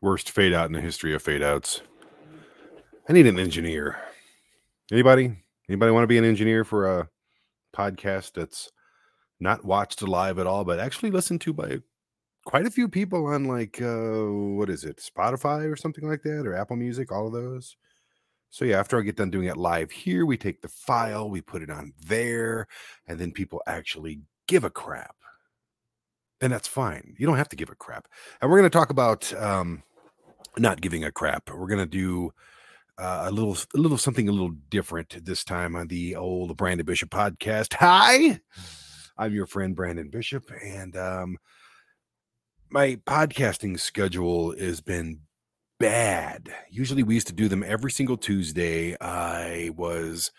Worst fade out in the history of fade outs. I need an engineer. Anybody? Anybody want to be an engineer for a podcast that's not watched live at all, but actually listened to by quite a few people on like uh what is it, Spotify or something like that, or Apple Music, all of those. So yeah, after I get done doing it live here, we take the file, we put it on there, and then people actually give a crap. And that's fine. You don't have to give a crap. And we're going to talk about um not giving a crap. We're to do uh, a little a little something a little different this time on the old Brandon Bishop podcast. Hi. I'm your friend Brandon Bishop and um my podcasting schedule has been bad. Usually we used to do them every single Tuesday. I was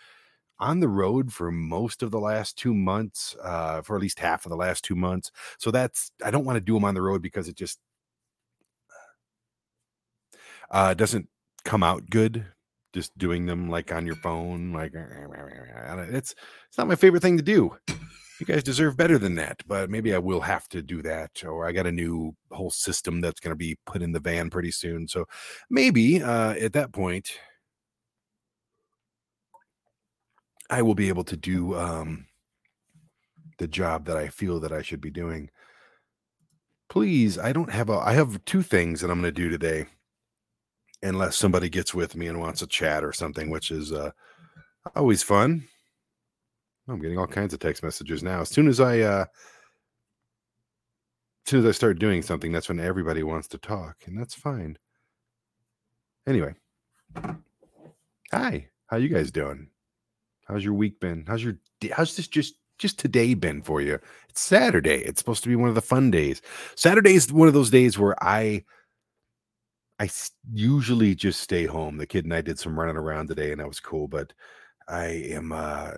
on the road for most of the last two months, uh, for at least half of the last two months. So that's I don't want to do them on the road because it just uh, doesn't come out good. Just doing them like on your phone, like it's it's not my favorite thing to do. You guys deserve better than that but maybe i will have to do that or i got a new whole system that's going to be put in the van pretty soon. So maybe uh, at that point i will be able to do um, the job that i feel that i should be doing. Please i don't have a i have two things that i'm going to do today unless somebody gets with me and wants to chat or something which is uh, always fun I'm getting all kinds of text messages now. As soon as I uh as soon as I start doing something, that's when everybody wants to talk, and that's fine. Anyway. Hi. How you guys doing? How's your week been? How's your how's this just just today been for you? It's Saturday. It's supposed to be one of the fun days. Saturday is one of those days where I I usually just stay home. The kid and I did some running around today and that was cool, but I am uh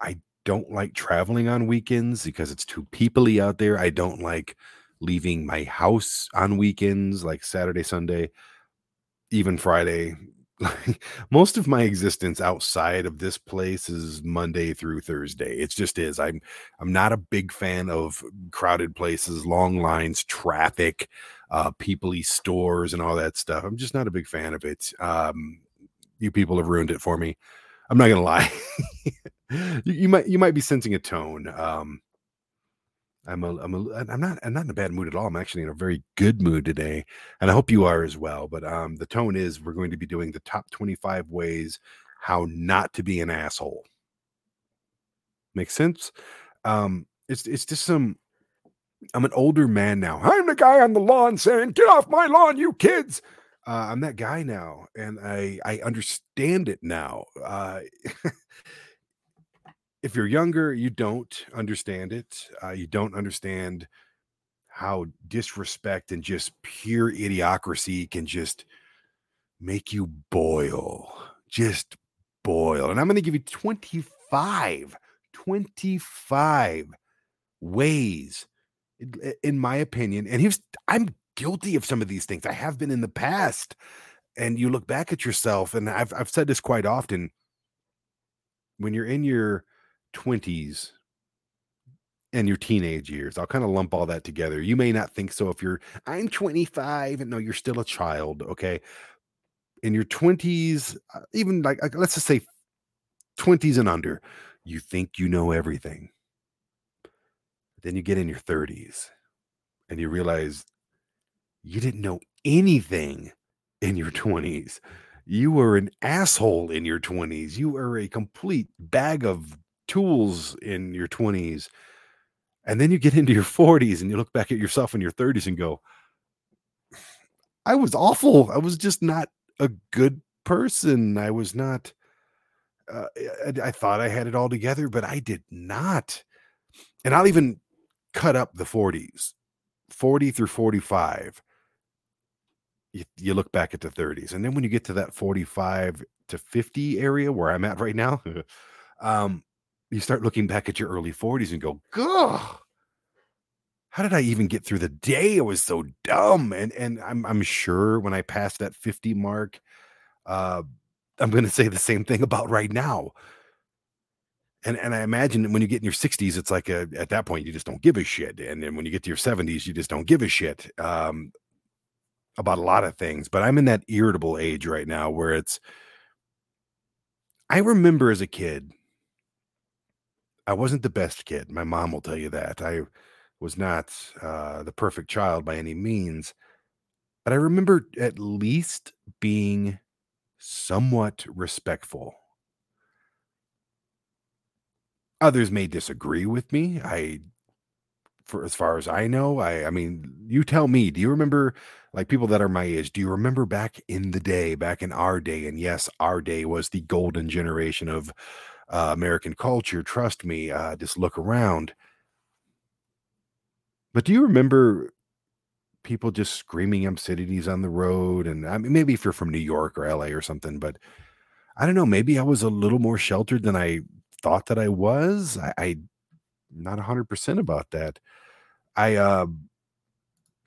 I don't like traveling on weekends because it's too peoply out there. I don't like leaving my house on weekends like Saturday, Sunday, even Friday. Most of my existence outside of this place is Monday through Thursday. It just is. I'm I'm not a big fan of crowded places, long lines, traffic, uh peoply stores and all that stuff. I'm just not a big fan of it. Um you people have ruined it for me. I'm not gonna lie. you, you, might you might be sensing a tone. Um, I'm a, I'm a, I'm not I'm not in a bad mood at all. I'm actually in a very good mood today, and I hope you are as well. But um, the tone is we're going to be doing the top 25 ways how not to be an asshole. Makes sense. Um, it's it's just some. I'm an older man now. I'm the guy on the lawn saying, "Get off my lawn, you kids." Uh, I'm that guy now, and I I understand it now. Uh, if you're younger, you don't understand it. Uh, you don't understand how disrespect and just pure idiocracy can just make you boil, just boil. And I'm going to give you 25, 25 ways, in my opinion. And here's, I'm guilty of some of these things. I have been in the past. And you look back at yourself, and I've, I've said this quite often when you're in your 20s and your teenage years. I'll kind of lump all that together. You may not think so if you're I'm 25 and no you're still a child, okay? In your 20s, uh, even like let's just say 20s and under, you think you know everything. Then you get in your 30s and you realize you didn't know anything in your 20s. You were an asshole in your 20s. You were a complete bag of tools in your 20s and then you get into your 40s and you look back at yourself in your 30s and go i was awful i was just not a good person i was not uh, I, I thought i had it all together but i did not and i'll even cut up the 40s 40 through 45 you, you look back at the 30s and then when you get to that 45 to 50 area where i'm at right now um you start looking back at your early 40s and go, "Gah, how did I even get through the day? I was so dumb." And and I'm I'm sure when I pass that 50 mark, uh, I'm going to say the same thing about right now. And and I imagine when you get in your 60s, it's like a, at that point you just don't give a shit, and then when you get to your 70s, you just don't give a shit. Um, about a lot of things, but I'm in that irritable age right now where it's I remember as a kid I wasn't the best kid. My mom will tell you that. I was not uh, the perfect child by any means, but I remember at least being somewhat respectful. Others may disagree with me. I for as far as I know, I I mean, you tell me, do you remember like people that are my age, do you remember back in the day, back in our day, and yes, our day was the golden generation of uh, American culture. Trust me, uh, just look around. But do you remember people just screaming obscenities on the road? And I mean, maybe if you're from New York or LA or something, but I don't know. Maybe I was a little more sheltered than I thought that I was. I, I not 100% about that. I uh,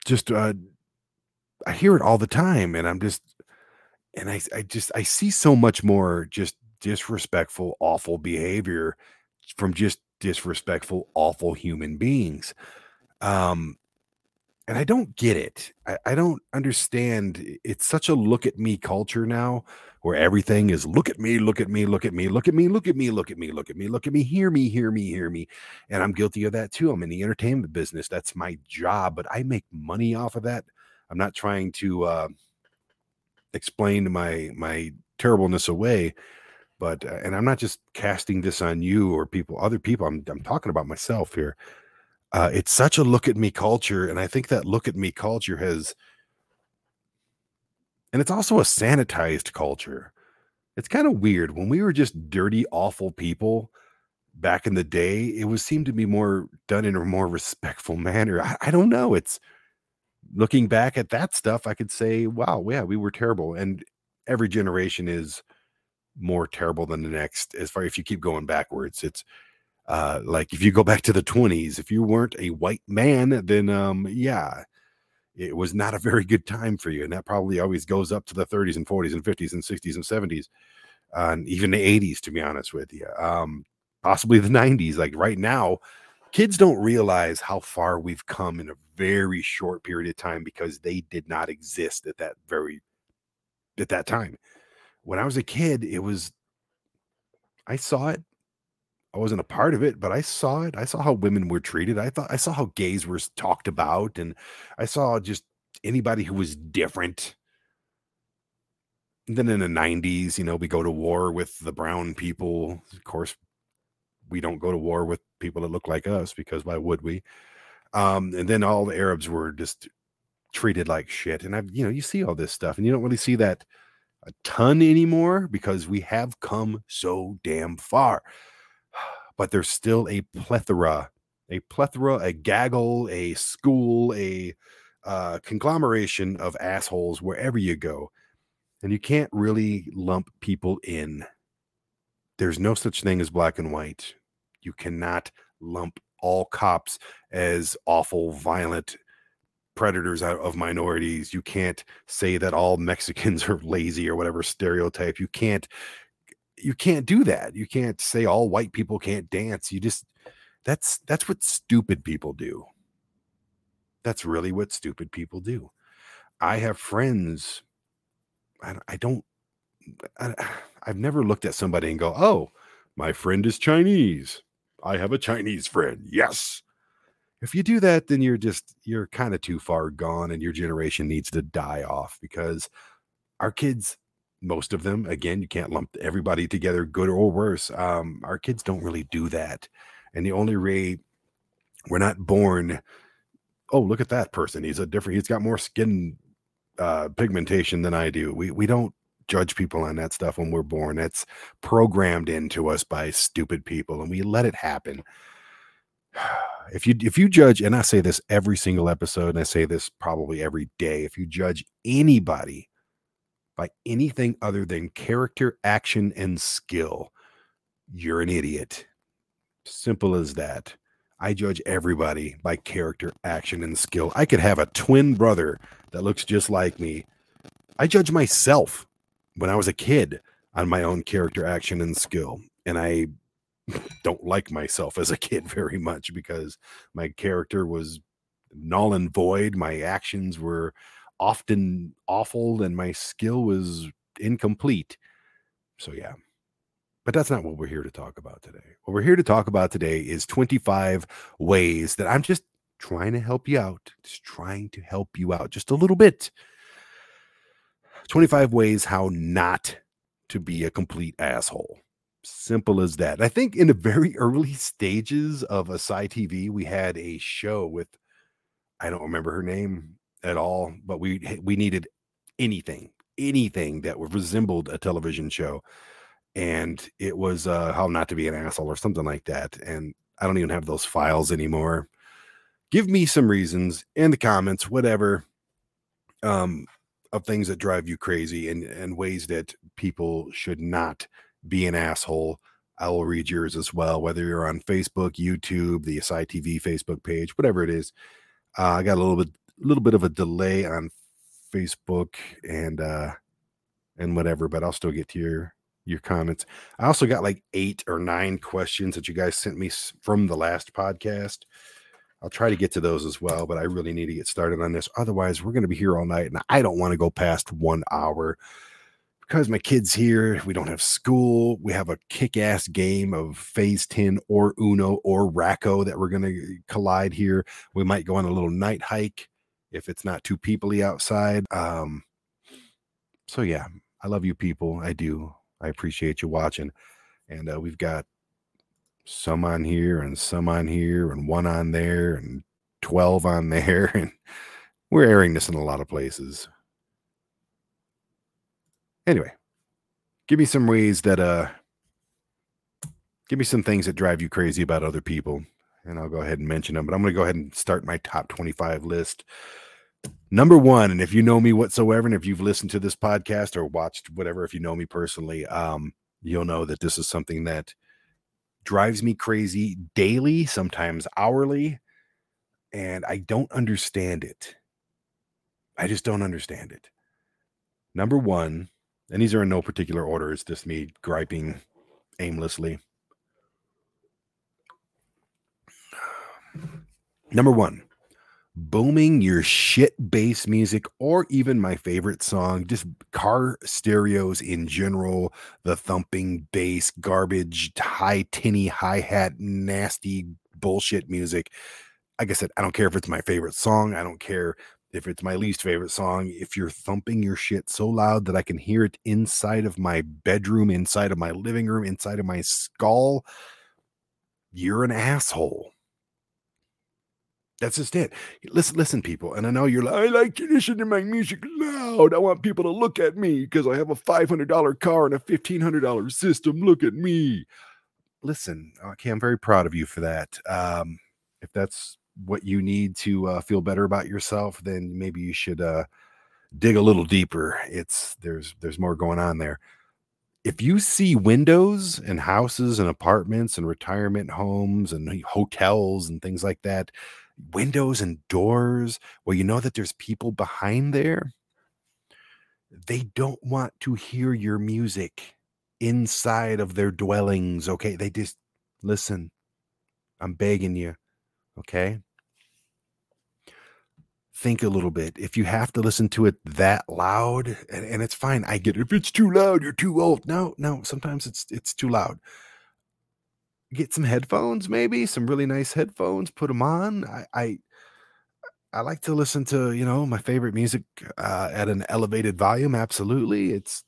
just uh, I hear it all the time, and I'm just and I I just I see so much more just disrespectful, awful behavior from just disrespectful, awful human beings. Um, and I don't get it. I, I don't understand. It's such a look at me culture now where everything is look at me, look at me, look at me, look at me, look at me, look at me, look at me, look at me, hear me, hear me, hear me. And I'm guilty of that too. I'm in the entertainment business. That's my job, but I make money off of that. I'm not trying to uh, explain my my terribleness away, but uh, and I'm not just casting this on you or people, other people. I'm I'm talking about myself here. Uh, it's such a look at me culture, and I think that look at me culture has, and it's also a sanitized culture. It's kind of weird when we were just dirty, awful people back in the day. It was seemed to be more done in a more respectful manner. I, I don't know. It's looking back at that stuff, I could say, wow, yeah, we were terrible. And every generation is more terrible than the next as far if you keep going backwards. It's uh like if you go back to the 20s, if you weren't a white man, then um yeah, it was not a very good time for you. And that probably always goes up to the 30s and 40s and 50s and 60s and 70s. Uh, and even the 80s, to be honest with you. Um, possibly the 90s. Like right now, kids don't realize how far we've come in a very short period of time because they did not exist at that very at that time. When I was a kid, it was I saw it. I wasn't a part of it, but I saw it. I saw how women were treated. I thought I saw how gays were talked about and I saw just anybody who was different. And then in the 90s, you know, we go to war with the brown people. Of course, we don't go to war with people that look like us because why would we? Um, and then all the Arabs were just treated like shit. And I've, you know, you see all this stuff and you don't really see that a ton anymore because we have come so damn far. But there's still a plethora, a plethora, a gaggle, a school, a uh, conglomeration of assholes wherever you go. And you can't really lump people in. There's no such thing as black and white. You cannot lump all cops as awful, violent predators out of minorities. You can't say that all Mexicans are lazy or whatever stereotype. You can't you can't do that. You can't say all white people can't dance. You just that's that's what stupid people do. That's really what stupid people do. I have friends I, I don't I, I've never looked at somebody and go, "Oh, my friend is Chinese." I have a Chinese friend. Yes. If you do that, then you're just, you're kind of too far gone and your generation needs to die off because our kids, most of them, again, you can't lump everybody together, good or worse. Um, our kids don't really do that. And the only way we're not born, oh, look at that person. He's a different, he's got more skin uh, pigmentation than I do. We, we don't judge people on that stuff when we're born. It's programmed into us by stupid people and we let it happen. If you if you judge and I say this every single episode and I say this probably every day, if you judge anybody by anything other than character, action and skill, you're an idiot. Simple as that. I judge everybody by character, action, and skill. I could have a twin brother that looks just like me. I judge myself when I was a kid on my own character action and skill. And I don't like myself as a kid very much because my character was null and void. My actions were often awful and my skill was incomplete. So, yeah. But that's not what we're here to talk about today. What we're here to talk about today is 25 ways that I'm just trying to help you out, just trying to help you out just a little bit. 25 ways how not to be a complete asshole. Simple as that. I think in the very early stages of Asai TV, we had a show with I don't remember her name at all, but we we needed anything, anything that resembled a television show, and it was uh, how not to be an asshole or something like that. And I don't even have those files anymore. Give me some reasons in the comments, whatever, um, of things that drive you crazy and and ways that people should not be an asshole. I will read yours as well, whether you're on Facebook, YouTube, the Asai TV Facebook page, whatever it is. Uh, I got a little bit, little bit of a delay on Facebook and uh, and whatever, but I'll still get to your your comments. I also got like eight or nine questions that you guys sent me from the last podcast. I'll try to get to those as well, but I really need to get started on this. Otherwise, we're going to be here all night, and I don't want to go past one hour because my kids here. We don't have school. We have a kick-ass game of Phase Ten or Uno or Rack-O that we're going to collide here. We might go on a little night hike if it's not too peoply outside. Um, so yeah, I love you people. I do. I appreciate you watching, and uh, we've got some on here and some on here and one on there and 12 on there. And we're airing this in a lot of places. Anyway, give me some ways that, uh, give me some things that drive you crazy about other people. And I'll go ahead and mention them, but I'm going to go ahead and start my top 25 list. Number one, and if you know me whatsoever, and if you've listened to this podcast or watched whatever, if you know me personally, um, you'll know that this is something that drives me crazy daily, sometimes hourly, and I don't understand it. I just don't understand it. Number one, and these are in no particular order, it's just me griping aimlessly. Number one, booming your shit bass music or even my favorite song just car stereos in general the thumping bass garbage high tinny hi-hat nasty bullshit music. Like i said i don't care if it's my favorite song i don't care if it's my least favorite song if you're thumping your shit so loud that i can hear it inside of my bedroom inside of my living room inside of my skull you're an asshole that's just it. Listen, listen, people. And I know you're like, I like to listen to my music loud. I want people to look at me because I have a $500 car and a $1,500 system. Look at me. Listen, okay, I'm very proud of you for that. Um, if that's what you need to uh, feel better about yourself, then maybe you should uh, dig a little deeper. It's there's there's more going on there. If you see windows and houses and apartments and retirement homes and hotels and things like that windows and doors where you know that there's people behind there, they don't want to hear your music inside of their dwellings. Okay. They just listen. I'm begging you. Okay. Think a little bit. If you have to listen to it that loud, and, and it's fine. I get it. If it's too loud, you're too old. No, no, sometimes it's it's too loud get some headphones, maybe some really nice headphones, put them on. I, I, I like to listen to, you know, my favorite music uh, at an elevated volume. Absolutely. It's,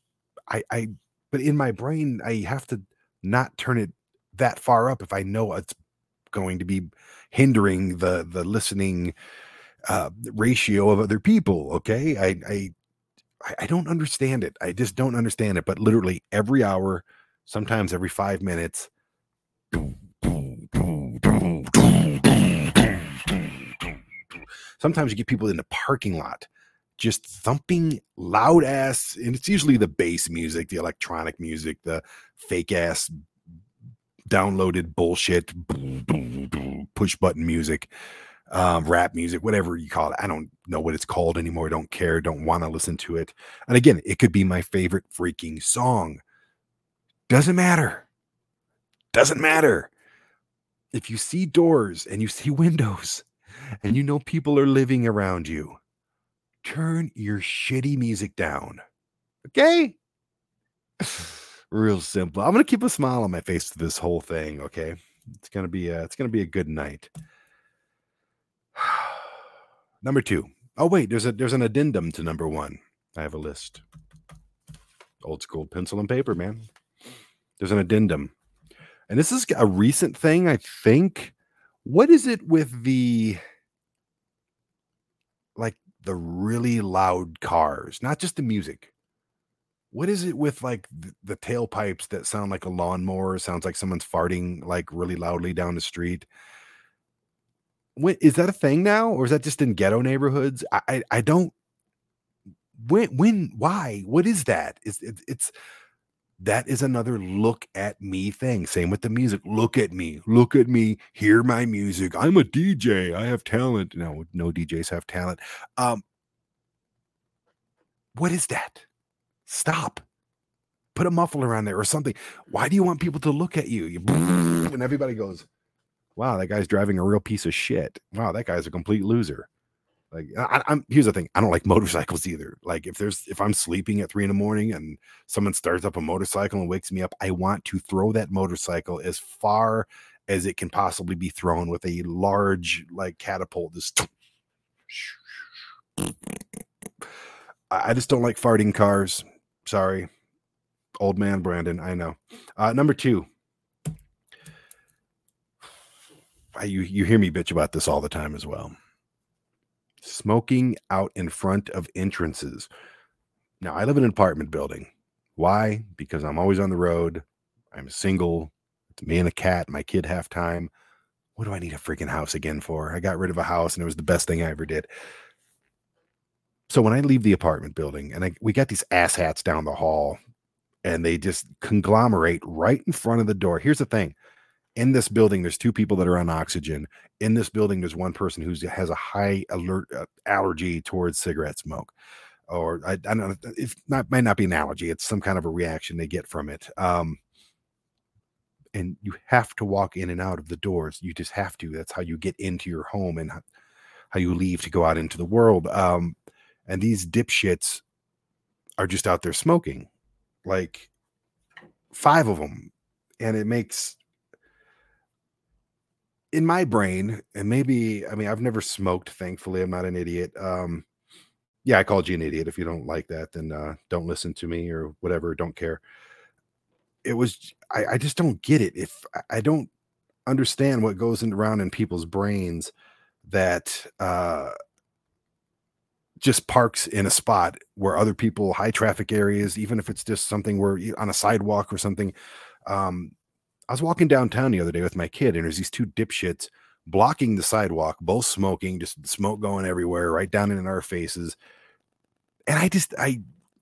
I, I, but in my brain, I have to not turn it that far up if I know it's going to be hindering the, the listening uh, ratio of other people. Okay. I, I, I don't understand it. I just don't understand it. But literally every hour, sometimes every five minutes, Sometimes you get people in the parking lot just thumping loud ass, and it's usually the bass music, the electronic music, the fake ass downloaded bullshit, push button music, um, rap music, whatever you call it. I don't know what it's called anymore. Don't care. Don't want to listen to it. And again, it could be my favorite freaking song. Doesn't matter. Doesn't matter. If you see doors and you see windows and you know people are living around you, turn your shitty music down. Okay? Real simple. I'm gonna keep a smile on my face to this whole thing. Okay, it's gonna be a, it's gonna be a good night. number two. Oh wait, there's a there's an addendum to number one. I have a list. Old school pencil and paper, man. There's an addendum, and this is a recent thing, I think. What is it with the like the really loud cars, not just the music? what is it with like the, the tailpipes that sound like a lawnmower? Sounds like someone's farting like really loudly down the street. When, is that a thing now, or is that just in ghetto neighborhoods? I I, I don't. When when why? What is that? Is it, it's that is another look at me thing. Same with the music. Look at me. Look at me. Hear my music. I'm a DJ. I have talent. No, no DJs have talent. Um, what is that? Stop. Put a muffler on there or something. Why do you want people to look at you? you and everybody goes, wow, that guy's driving a real piece of shit. Wow, that guy's a complete loser. Like I, am here's the thing, I don't like motorcycles either. Like if there's if I'm sleeping at three in the morning and someone starts up a motorcycle and wakes me up, I want to throw that motorcycle as far as it can possibly be thrown with a large like catapult. Just I just don't like farting cars. Sorry. Old man Brandon, I know. Uh, number two. I, you you hear me bitch about this all the time as well. Smoking out in front of entrances. Now I live in an apartment building. Why? Because I'm always on the road. I'm single. It's me and a cat. My kid half time. What do I need a freaking house again for? I got rid of a house and it was the best thing I ever did. So when I leave the apartment building and I, we got these asshats down the hall and they just conglomerate right in front of the door. Here's the thing. In this building, there's two people that are on oxygen. In this building, there's one person who has a high alert uh, allergy towards cigarette smoke, or I, I don't know. It not might not be an allergy. It's some kind of a reaction they get from it. Um, and you have to walk in and out of the doors. You just have to. That's how you get into your home and how you leave to go out into the world. Um, and these dipshits are just out there smoking like five of them and it makes in my brain and maybe i mean i've never smoked thankfully i'm not an idiot um yeah i called you an idiot if you don't like that then uh don't listen to me or whatever don't care. It was i, I just don't get it if I, don't understand what goes around in people's brains that uh just parks in a spot where other people high traffic areas even if it's just something where on a sidewalk or something um i was walking downtown the other day with my kid and there's these two dipshits blocking the sidewalk both smoking just smoke going everywhere right down in our faces and i just i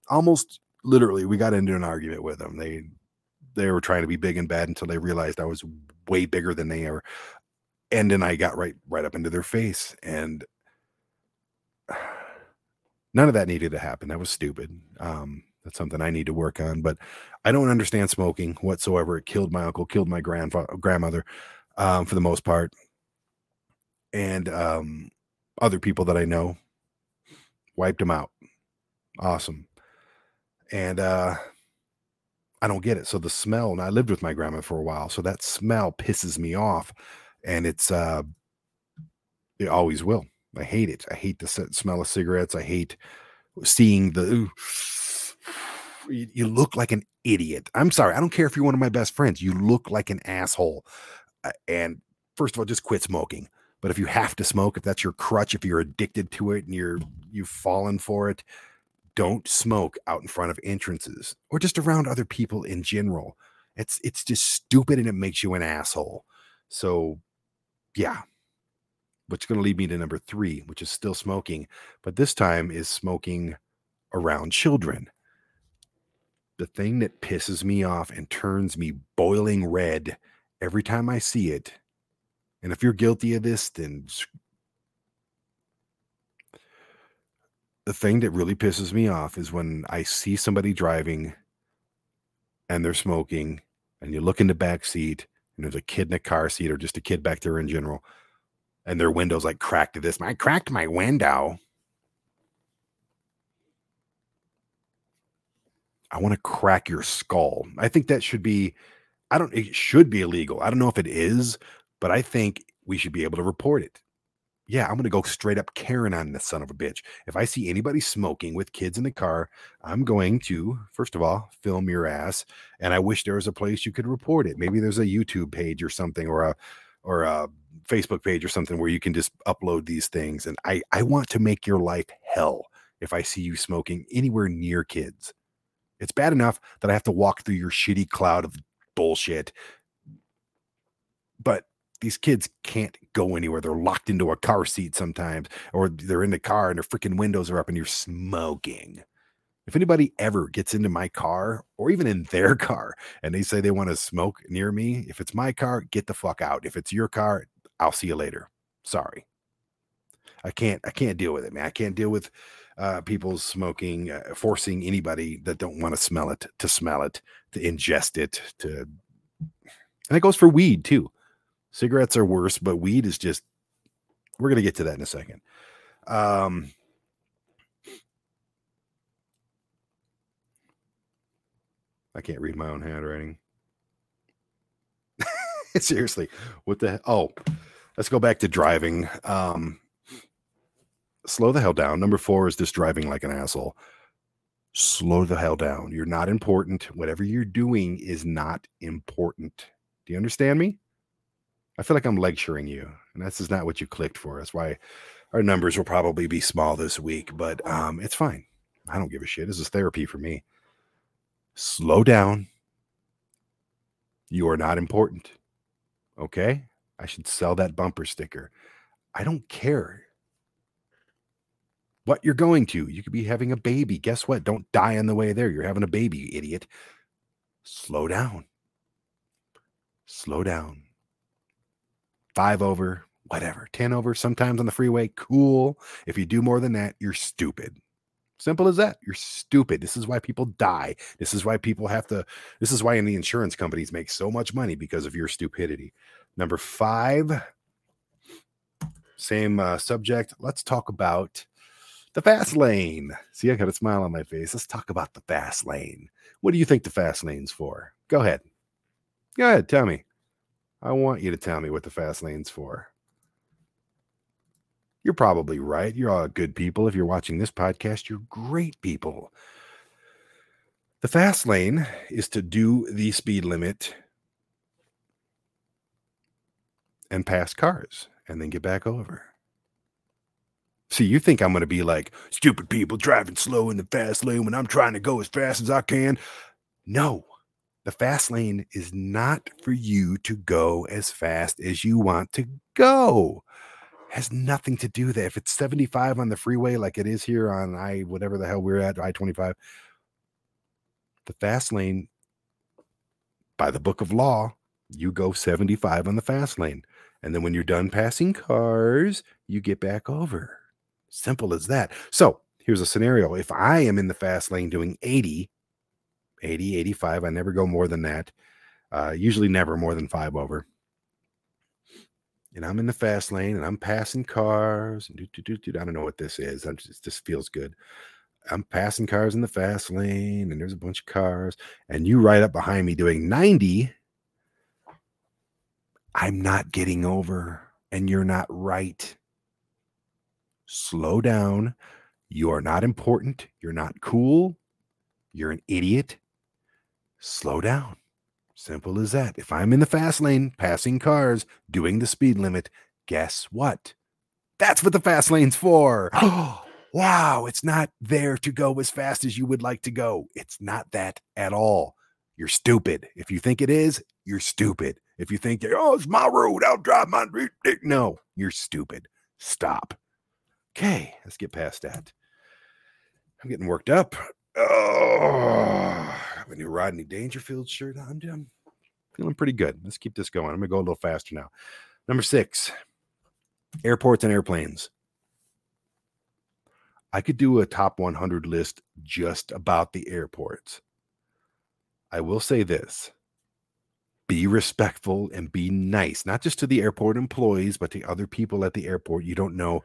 almost literally we got into an argument with them they they were trying to be big and bad until they realized i was way bigger than they are and then i got right right up into their face and none of that needed to happen. That was stupid. Um, that's something I need to work on. But I don't understand smoking whatsoever. It killed my uncle, killed my grandfather, grandmother, um, for the most part, and um, other people that I know wiped them out. Awesome. And uh, I don't get it. So the smell, and I lived with my grandma for a while, so that smell pisses me off, and it's uh, it always will. I hate it. I hate the smell of cigarettes. I hate seeing the. You, you look like an idiot. I'm sorry. I don't care if you're one of my best friends. You look like an asshole. Uh, and first of all, just quit smoking. But if you have to smoke, if that's your crutch, if you're addicted to it and you're you've fallen for it, don't smoke out in front of entrances or just around other people in general. It's it's just stupid and it makes you an asshole. So yeah, which is going to lead me to number three, which is still smoking, but this time is smoking around children. The thing that pisses me off and turns me boiling red every time I see it. And if you're guilty of this, then the thing that really pisses me off is when I see somebody driving and they're smoking, and you look in the back seat and there's a kid in a car seat or just a kid back there in general and their windows like cracked to this. I cracked my window. I want to crack your skull. I think that should be, I don't, it should be illegal. I don't know if it is, but I think we should be able to report it. Yeah, I'm going to go straight up Karen on this son of a bitch. If I see anybody smoking with kids in the car, I'm going to, first of all, film your ass. And I wish there was a place you could report it. Maybe there's a YouTube page or something or a, or a Facebook page or something where you can just upload these things. And I, I want to make your life hell if I see you smoking anywhere near kids. It's bad enough that I have to walk through your shitty cloud of bullshit. But these kids can't go anywhere. They're locked into a car seat sometimes, or they're in the car and their freaking windows are up and you're smoking. If anybody ever gets into my car or even in their car and they say they want to smoke near me, if it's my car, get the fuck out. If it's your car, I'll see you later. Sorry. I can't I can't deal with it, man. I can't deal with uh, people smoking, uh, forcing anybody that don't want to smell it to smell it, to ingest it, to and it goes for weed too. Cigarettes are worse, but weed is just we're gonna get to that in a second. Um I can't read my own handwriting. Seriously, what the oh, let's go back to driving. Um slow the hell down. Number four is just driving like an asshole. Slow the hell down. You're not important. Whatever you're doing is not important. Do you understand me? I feel like I'm lecturing you, and this is not what you clicked for. That's why our numbers will probably be small this week, but um, it's fine. I don't give a shit. This is therapy for me. Slow down. You are not important. Okay? I should sell that bumper sticker. I don't care what you're going to. You could be having a baby. Guess what? Don't die on the way there. You're having a baby, you idiot. Slow down. Slow down. Five over, whatever. 10 over, sometimes on the freeway. Cool. If you do more than that, you're stupid. Simple as that. You're stupid. This is why people die. This is why people have to, this is why in the insurance companies make so much money because of your stupidity. Number five, same uh, subject. Let's talk about the fast lane. See, I got a smile on my face. Let's talk about the fast lane. What do you think the fast lane's for? Go ahead. Go ahead. Tell me. I want you to tell me what the fast lane's for. You're probably right. You're all good people. If you're watching this podcast, you're great people. The fast lane is to do the speed limit and pass cars and then get back over. See, you think I'm going to be like stupid people driving slow in the fast lane when I'm trying to go as fast as I can? No, the fast lane is not for you to go as fast as you want to go. Has nothing to do with that. If it's 75 on the freeway, like it is here on I, whatever the hell we're at, I 25, the fast lane, by the book of law, you go 75 on the fast lane. And then when you're done passing cars, you get back over. Simple as that. So here's a scenario. If I am in the fast lane doing 80, 80, 85, I never go more than that. Uh, usually never more than five over. And I'm in the fast lane and I'm passing cars. And I don't know what this is. I'm just, this feels good. I'm passing cars in the fast lane and there's a bunch of cars. And you right up behind me doing 90. I'm not getting over and you're not right slow down. You are not important. You're not cool. You're an idiot. Slow down. Simple as that. If I'm in the fast lane, passing cars, doing the speed limit, guess what? That's what the fast lane's for. wow, it's not there to go as fast as you would like to go. It's not that at all. You're stupid. If you think it is, you're stupid. If you think, oh, it's my road, I'll drive my. No, you're stupid. Stop. Okay, let's get past that. I'm getting worked up. Oh, my new Rodney Dangerfield shirt on. I'm feeling pretty good. Let's keep this going. I'm going to go a little faster now. Number six airports and airplanes. I could do a top 100 list just about the airports. I will say this be respectful and be nice, not just to the airport employees, but to other people at the airport. You don't know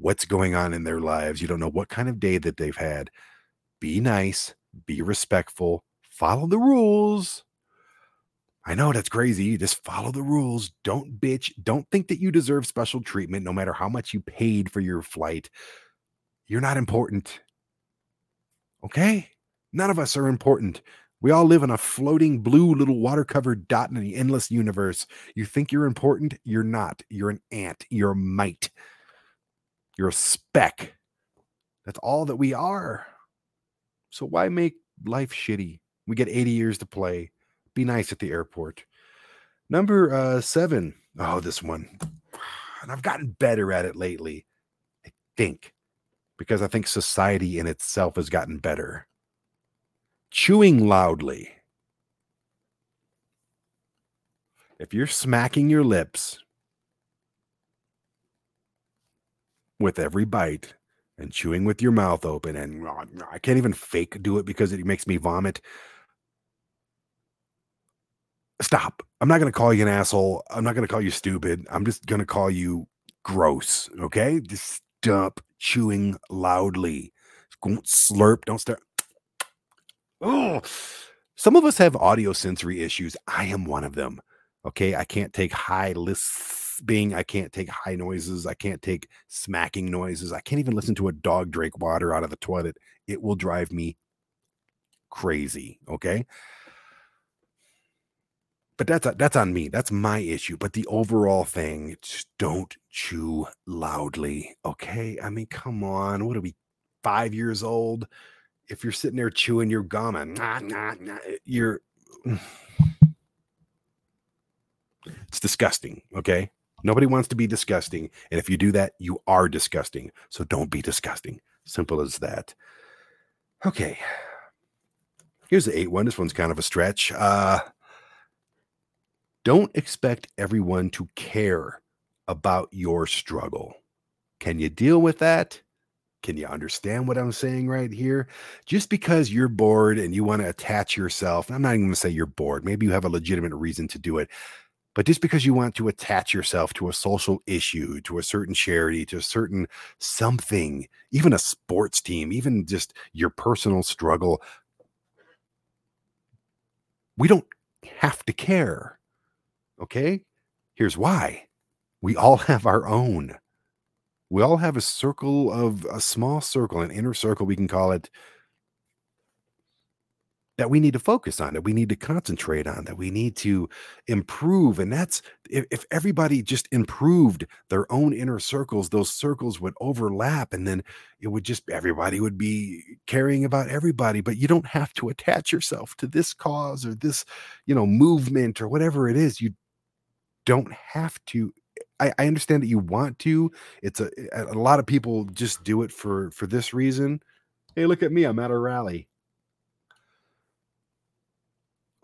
what's going on in their lives. You don't know what kind of day that they've had. Be nice, be respectful, follow the rules. I know that's crazy. Just follow the rules. Don't bitch. Don't think that you deserve special treatment no matter how much you paid for your flight. You're not important. Okay? None of us are important. We all live in a floating blue little water covered dot in the endless universe. You think you're important? You're not. You're an ant. You're a mite. You're a speck. That's all that we are. So why make life shitty? We get 80 years to play. Be nice at the airport. Number uh, seven. Oh, this one. And I've gotten better at it lately. I think. Because I think society in itself has gotten better chewing loudly. If you're smacking your lips with every bite and chewing with your mouth open, and I can't even fake do it because it makes me vomit. Stop. I'm not going to call you an asshole. I'm not going to call you stupid. I'm just going to call you gross. Okay. Just stop chewing loudly. Don't slurp. Don't start. Oh, some of us have audio sensory issues. I am one of them. Okay. I can't take high lisping. I can't take high noises. I can't take smacking noises. I can't even listen to a dog drink water out of the toilet. It will drive me crazy. Okay. But that's that's on me. That's my issue. But the overall thing, just don't chew loudly. Okay. I mean, come on. What are we? Five years old? if you're sitting there chewing your gum and nah, nah, nah, you're it's disgusting okay nobody wants to be disgusting and if you do that you are disgusting so don't be disgusting simple as that okay here's the eight one this one's kind of a stretch uh don't expect everyone to care about your struggle can you deal with that can you understand what I'm saying right here? Just because you're bored and you want to attach yourself, I'm not even going to say you're bored. Maybe you have a legitimate reason to do it. But just because you want to attach yourself to a social issue, to a certain charity, to a certain something, even a sports team, even just your personal struggle, we don't have to care. Okay? Here's why we all have our own we all have a circle of a small circle, an inner circle, we can call it, that we need to focus on, that we need to concentrate on, that we need to improve. And that's if, if everybody just improved their own inner circles, those circles would overlap and then it would just, everybody would be caring about everybody. But you don't have to attach yourself to this cause or this, you know, movement or whatever it is. You don't have to I, I understand that you want to. It's a a lot of people just do it for for this reason. Hey, look at me! I'm at a rally.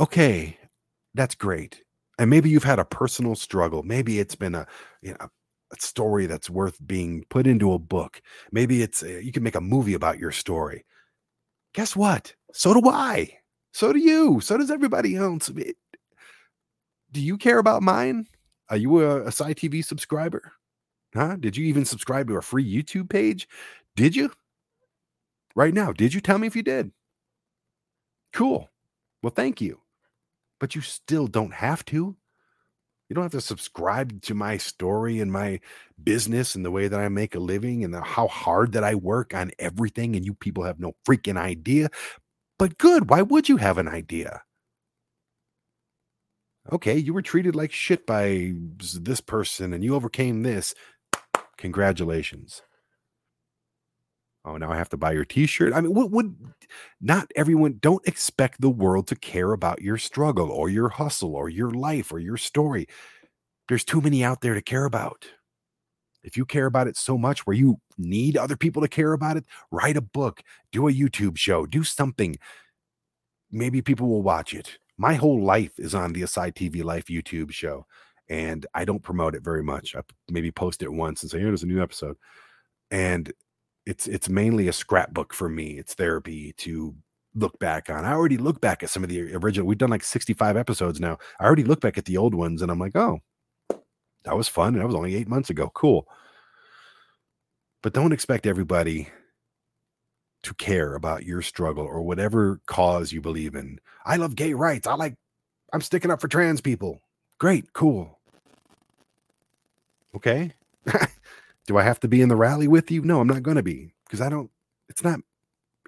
Okay, that's great. And maybe you've had a personal struggle. Maybe it's been a you know a story that's worth being put into a book. Maybe it's a, you can make a movie about your story. Guess what? So do I. So do you. So does everybody else. Eh, do you care about mine? Are you a, a TV subscriber? Huh? Did you even subscribe to a free YouTube page? Did you? Right now, did you tell me if you did? Cool. Well, thank you. But you still don't have to. You don't have to subscribe to my story and my business and the way that I make a living and the, how hard that I work on everything. And you people have no freaking idea. But good. Why would you have an idea? okay, you were treated like shit by this person and you overcame this. Congratulations. Oh, now I have to buy your t-shirt. I mean, what would not everyone don't expect the world to care about your struggle or your hustle or your life or your story. There's too many out there to care about. If you care about it so much where you need other people to care about it, write a book, do a YouTube show, do something. Maybe people will watch it my whole life is on the Aside TV Life YouTube show, and I don't promote it very much. I maybe post it once and say, "Here's a new episode," and it's it's mainly a scrapbook for me. It's therapy to look back on. I already look back at some of the original. We've done like 65 episodes now. I already look back at the old ones, and I'm like, "Oh, that was fun." That was only eight months ago. Cool. But don't expect everybody to care about your struggle or whatever cause you believe in. I love gay rights. I like, I'm sticking up for trans people. Great, cool. Okay. Do I have to be in the rally with you? No, I'm not going to be because I don't, it's not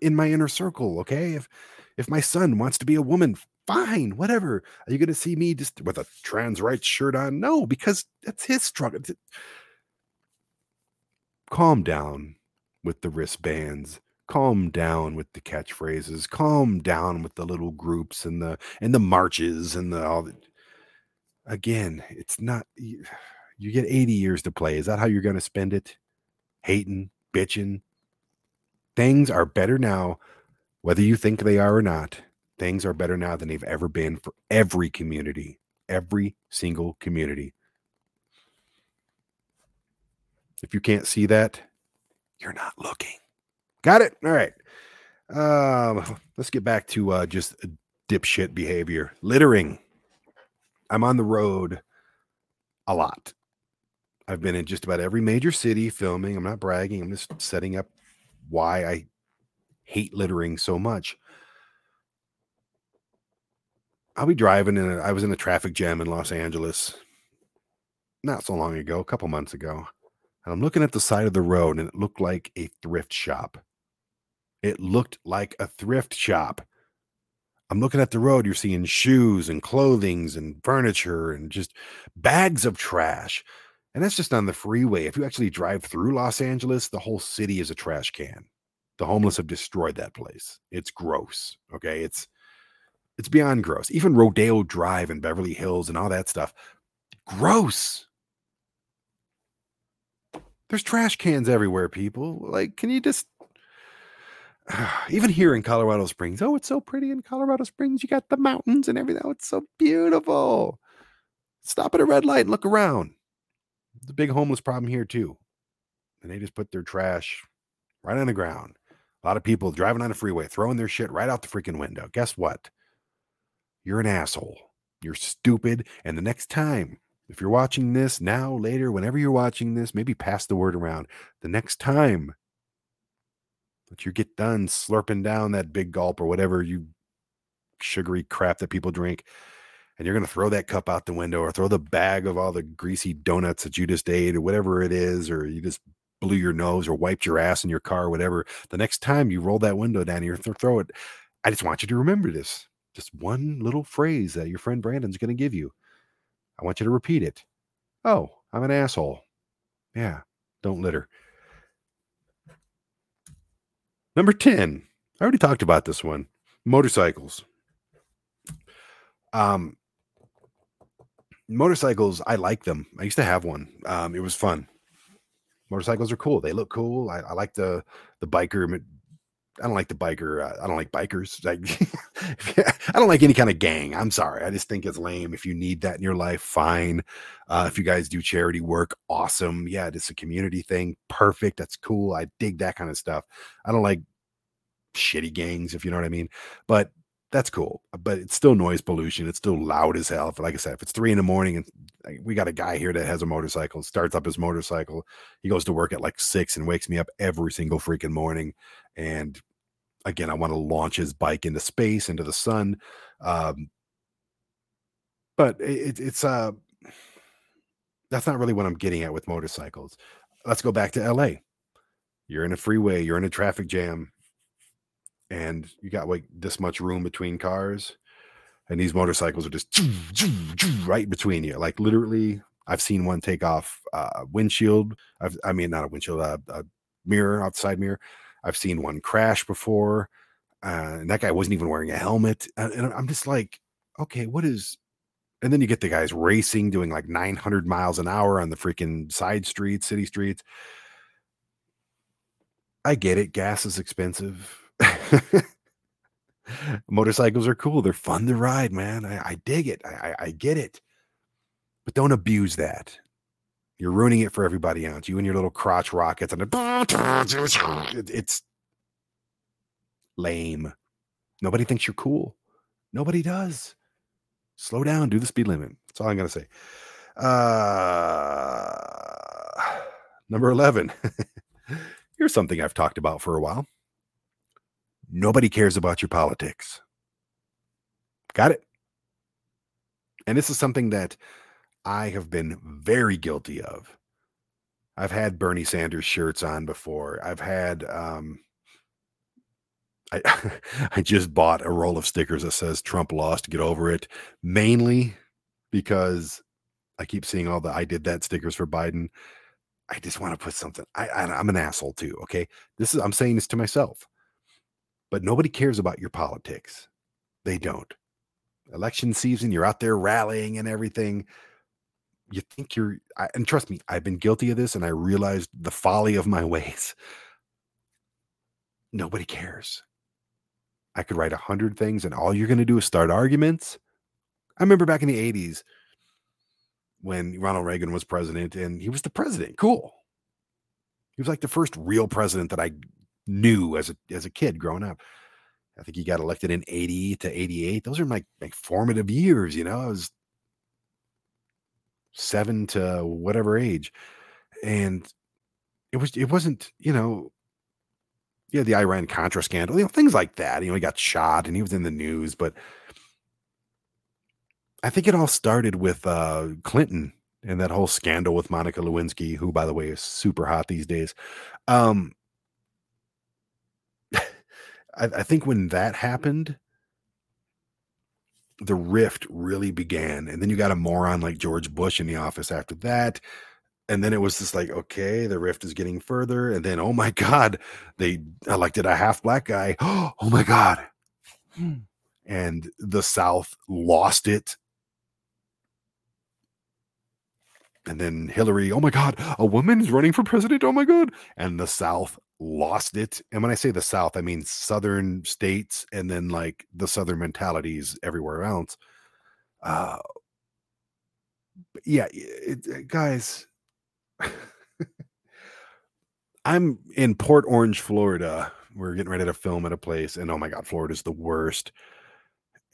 in my inner circle. Okay. If, if my son wants to be a woman, fine, whatever. Are you going to see me just with a trans rights shirt on? No, because that's his struggle. Calm down with the wristbands calm down with the catchphrases calm down with the little groups and the and the marches and the all the, again it's not you, get 80 years to play is that how you're going to spend it hating bitching things are better now whether you think they are or not things are better now than they've ever been for every community every single community if you can't see that you're not looking Got it? All right. Um, let's get back to uh, just dipshit behavior. Littering. I'm on the road a lot. I've been in just about every major city filming. I'm not bragging. I'm just setting up why I hate littering so much. I'll be driving and I was in a traffic jam in Los Angeles not so long ago, a couple months ago. And I'm looking at the side of the road and it looked like a thrift shop. It looked like a thrift shop. I'm looking at the road, you're seeing shoes and clothings and furniture and just bags of trash. And that's just on the freeway. If you actually drive through Los Angeles, the whole city is a trash can. The homeless have destroyed that place. It's gross. Okay. It's it's beyond gross. Even Rodeo Drive and Beverly Hills and all that stuff. Gross. There's trash cans everywhere, people. Like, can you just even here in Colorado Springs. Oh, it's so pretty in Colorado Springs. You got the mountains and everything. Oh, it's so beautiful. Stop at a red light and look around. A big homeless problem here too. And they just put their trash right on the ground. A lot of people driving on the freeway, throwing their shit right out the freaking window. Guess what? You're an asshole. You're stupid. And the next time, if you're watching this now, later, whenever you're watching this, maybe pass the word around. The next time let you get done slurping down that big gulp or whatever you sugary crap that people drink and you're going to throw that cup out the window or throw the bag of all the greasy donuts that you just ate or whatever it is or you just blew your nose or wiped your ass in your car or whatever the next time you roll that window down here th- throw it i just want you to remember this just one little phrase that your friend brandon's going to give you i want you to repeat it oh i'm an asshole yeah don't litter Number 10. I already talked about this one. Motorcycles. Um motorcycles, I like them. I used to have one. Um, it was fun. Motorcycles are cool. They look cool. I, I like the the biker. I don't like the biker. Uh, I don't like bikers. Like, I don't like any kind of gang. I'm sorry. I just think it's lame. If you need that in your life, fine. Uh, if you guys do charity work, awesome. Yeah, it's a community thing. Perfect. That's cool. I dig that kind of stuff. I don't like shitty gangs, if you know what I mean. But that's cool. But it's still noise pollution. It's still loud as hell. Like I said, if it's three in the morning and we got a guy here that has a motorcycle, starts up his motorcycle, he goes to work at like six and wakes me up every single freaking morning. And again, I want to launch his bike into space, into the sun. Um, but it, it's uh that's not really what I'm getting at with motorcycles. Let's go back to LA. You're in a freeway, you're in a traffic jam, and you got like this much room between cars, and these motorcycles are just right between you. Like literally, I've seen one take off uh, windshield. I've, I mean, not a windshield, a mirror, outside mirror. I've seen one crash before, uh, and that guy wasn't even wearing a helmet. And, and I'm just like, okay, what is? And then you get the guys racing, doing like 900 miles an hour on the freaking side streets, city streets. I get it. Gas is expensive Motorcycles are cool. They're fun to ride, man. I, I dig it. I, I, I get it. But don't abuse that. You're ruining it for everybody else. You and your little crotch rockets and it's lame. Nobody thinks you're cool. Nobody does. Slow down. Do the speed limit. That's all I'm gonna say. Uh, number eleven. Here's something I've talked about for a while Nobody cares about your politics. Got it? And this is something that I have been very guilty of. I've had Bernie Sanders shirts on before. I've had um I I just bought a roll of stickers that says Trump lost, get over it, mainly because I keep seeing all the I did that stickers for Biden. I just want to put something. I, I I'm an asshole too, okay? This is I'm saying this to myself. But nobody cares about your politics. They don't. Election season, you're out there rallying and everything. You think you're I, and trust me i've been guilty of this and i realized the folly of my ways. Nobody cares. I could write a hundred things and all you're going to do is start arguments. I remember back in the 80s when ronald reagan was president and he was the president cool. He was like the first real president that i knew as a as a kid growing up i think he got elected in 80 to 88 those are my like formative years you know i was seven to whatever age. And it was it wasn't, you know, yeah, the Iran Contra scandal, you know, things like that. You know, he got shot and he was in the news, but I think it all started with uh Clinton and that whole scandal with Monica Lewinsky, who by the way is super hot these days. Um I think when that happened, the rift really began. And then you got a moron like George Bush in the office after that. And then it was just like, okay, the rift is getting further. And then, oh my God, they elected a half black guy. Oh my God. Hmm. And the South lost it. And then Hillary, oh my God, a woman is running for president. Oh my God. And the South lost it. And when I say the South, I mean southern states and then like the southern mentalities everywhere else. Uh, yeah, it, it, guys, I'm in Port Orange, Florida. We're getting ready to film at a place, and oh my God, Florida's the worst.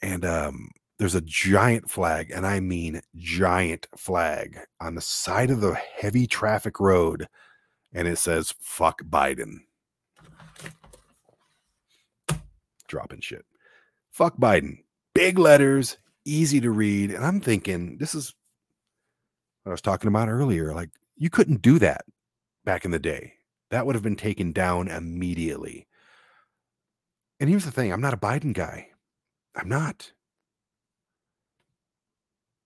And um, there's a giant flag, and I mean giant flag on the side of the heavy traffic road and it says fuck Biden. Dropping shit. Fuck Biden. Big letters, easy to read. And I'm thinking, this is what I was talking about earlier. Like, you couldn't do that back in the day. That would have been taken down immediately. And here's the thing I'm not a Biden guy. I'm not.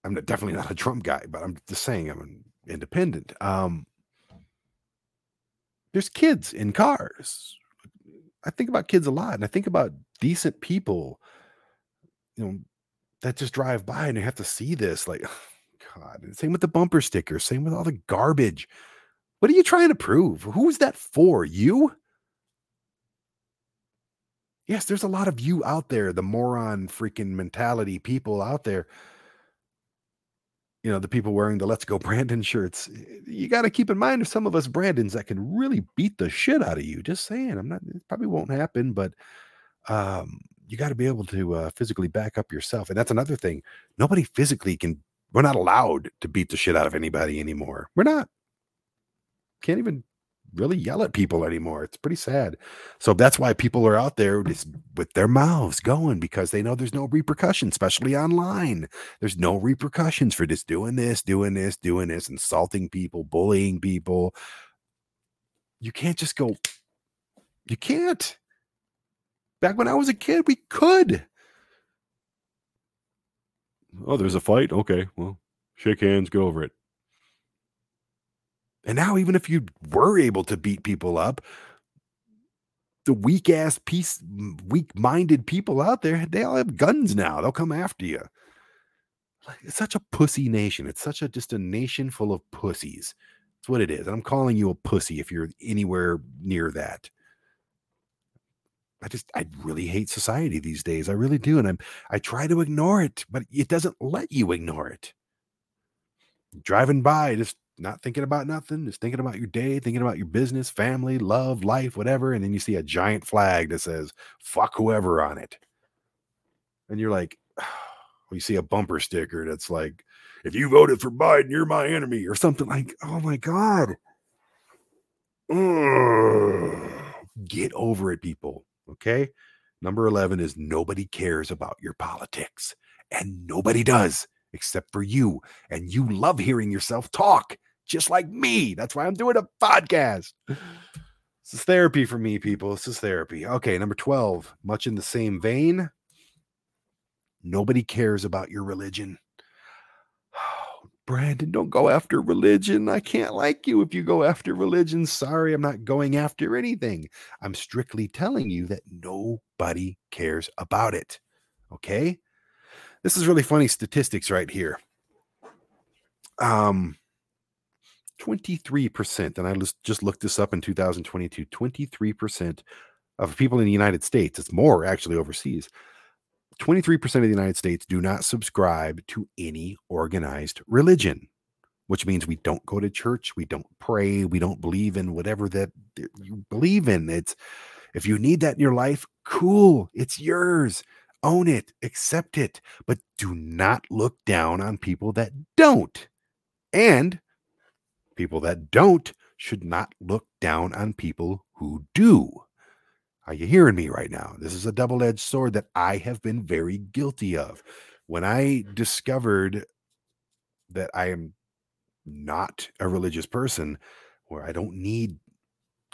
I'm definitely not a Trump guy, but I'm just saying I'm an independent. Um, there's kids in cars. I think about kids a lot, and I think about decent people, you know, that just drive by and you have to see this. Like, God, same with the bumper stickers, same with all the garbage. What are you trying to prove? Who's that for? You? Yes, there's a lot of you out there, the moron freaking mentality people out there you know, the people wearing the Let's Go Brandon shirts. You got to keep in mind there's some of us Brandons that can really beat the shit out of you. Just saying, I'm not, it probably won't happen, but um, you got to be able to uh, physically back up yourself. And that's another thing. Nobody physically can, we're not allowed to beat the shit out of anybody anymore. We're not. Can't even really yell at people anymore. It's pretty sad. So that's why people are out there just with their mouths going because they know there's no repercussions, especially online. There's no repercussions for just doing this, doing this, doing this, insulting people, bullying people. You can't just go, you can't. Back when I was a kid, we could. Oh, there's a fight. Okay, well, shake hands, get over it. And now, even if you were able to beat people up, the weak ass piece, weak minded people out there, they all have guns now. They'll come after you. Like, it's such a pussy nation. It's such a just a nation full of pussies. That's what it is. And I'm calling you a pussy if you're anywhere near that. I just I really hate society these days. I really do. And I'm I try to ignore it, but it doesn't let you ignore it. Driving by, just not thinking about nothing, just thinking about your day, thinking about your business, family, love, life, whatever. And then you see a giant flag that says, fuck whoever on it. And you're like, oh, you see a bumper sticker that's like, if you voted for Biden, you're my enemy, or something like, oh my God. Get over it, people. Okay. Number 11 is nobody cares about your politics. And nobody does except for you. And you love hearing yourself talk, just like me. That's why I'm doing a podcast. This is therapy for me, people. This is therapy. Okay, number 12, much in the same vein. Nobody cares about your religion. Oh, Brandon, don't go after religion. I can't like you if you go after religion. Sorry, I'm not going after anything. I'm strictly telling you that nobody cares about it. Okay? This is really funny statistics right here. Um 23%, and I just looked this up in 2022. 23% of people in the United States, it's more actually overseas, 23% of the United States do not subscribe to any organized religion, which means we don't go to church, we don't pray, we don't believe in whatever that you believe in. It's if you need that in your life, cool, it's yours. Own it, accept it, but do not look down on people that don't. And people that don't should not look down on people who do. Are you hearing me right now? This is a double edged sword that I have been very guilty of. When I mm-hmm. discovered that I am not a religious person, where I don't need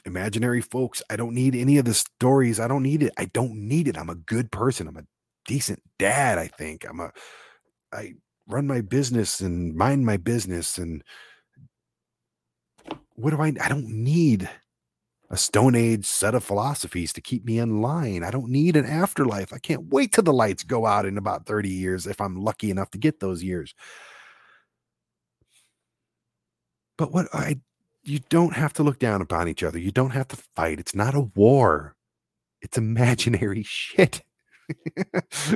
imaginary folks, I don't need any of the stories, I don't need it. I don't need it. I'm a good person. I'm a decent dad, I think. I'm a, I run my business and mind my business. And what do I, I don't need a Stone Age set of philosophies to keep me in line. I don't need an afterlife. I can't wait till the lights go out in about 30 years if I'm lucky enough to get those years. But what I you don't have to look down upon each other. You don't have to fight. It's not a war. It's imaginary shit.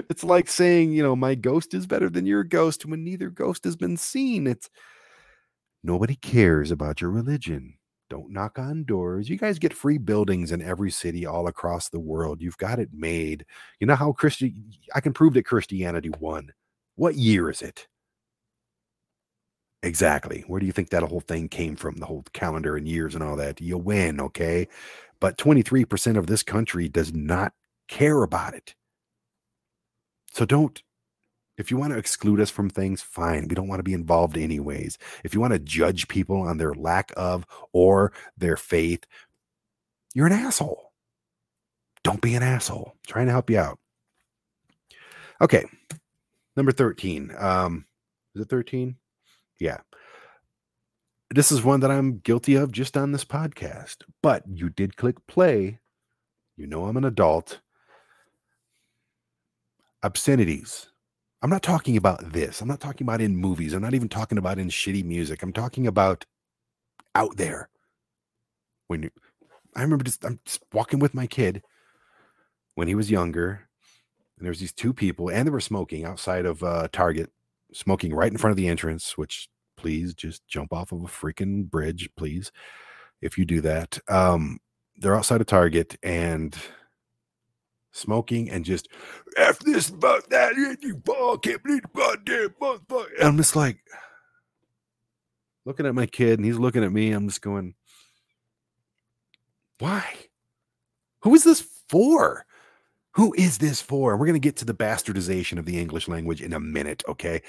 it's like saying, you know, my ghost is better than your ghost when neither ghost has been seen. It's nobody cares about your religion. Don't knock on doors. You guys get free buildings in every city all across the world. You've got it made. You know how Christian I can prove that Christianity won. What year is it? Exactly. Where do you think that whole thing came from? The whole calendar and years and all that. You win, okay? But 23% of this country does not care about it. So don't if you want to exclude us from things, fine. We don't want to be involved anyways. If you want to judge people on their lack of or their faith, you're an asshole. Don't be an asshole. I'm trying to help you out. Okay. Number 13. Um, is it 13? Yeah. This is one that I'm guilty of just on this podcast. But you did click play. You know I'm an adult. Obscenities I'm not talking about this. I'm not talking about in movies. I'm not even talking about in shitty music. I'm talking about out there. When you, I remember just I'm just walking with my kid when he was younger, and there was these two people, and they were smoking outside of uh, Target, smoking right in front of the entrance. Which please just jump off of a freaking bridge, please, if you do that. Um, they're outside of Target, and smoking and just F this about that. You ball can't believe the goddamn motherfucker. And I'm just like looking at my kid and he's looking at me. I'm just going, why? Who is this for? Who is this for? We're going to get to the bastardization of the English language in a minute, okay?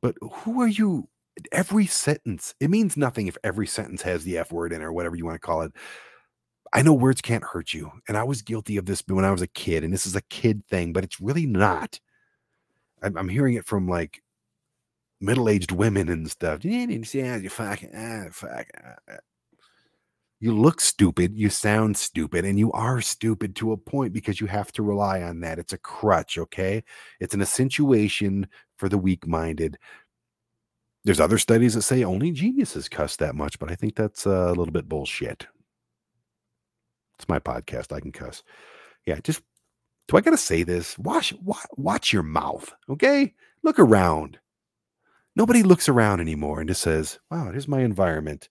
But who are you? Every sentence, it means nothing if every sentence has the F word in it or whatever you want to call it. I know words can't hurt you. And I was guilty of this when I was a kid. And this is a kid thing, but it's really not. I'm, I'm hearing it from like middle aged women and stuff. You fucking, ah, fuck. Ah, ah. You look stupid, you sound stupid, and you are stupid to a point because you have to rely on that. It's a crutch, okay? It's an accentuation for the weak minded. There's other studies that say only geniuses cuss that much, but I think that's a little bit bullshit. It's my podcast. I can cuss. Yeah, just do I got to say this? Watch, watch, watch your mouth. Okay, look around. Nobody looks around anymore and just says, "Wow, here's my environment.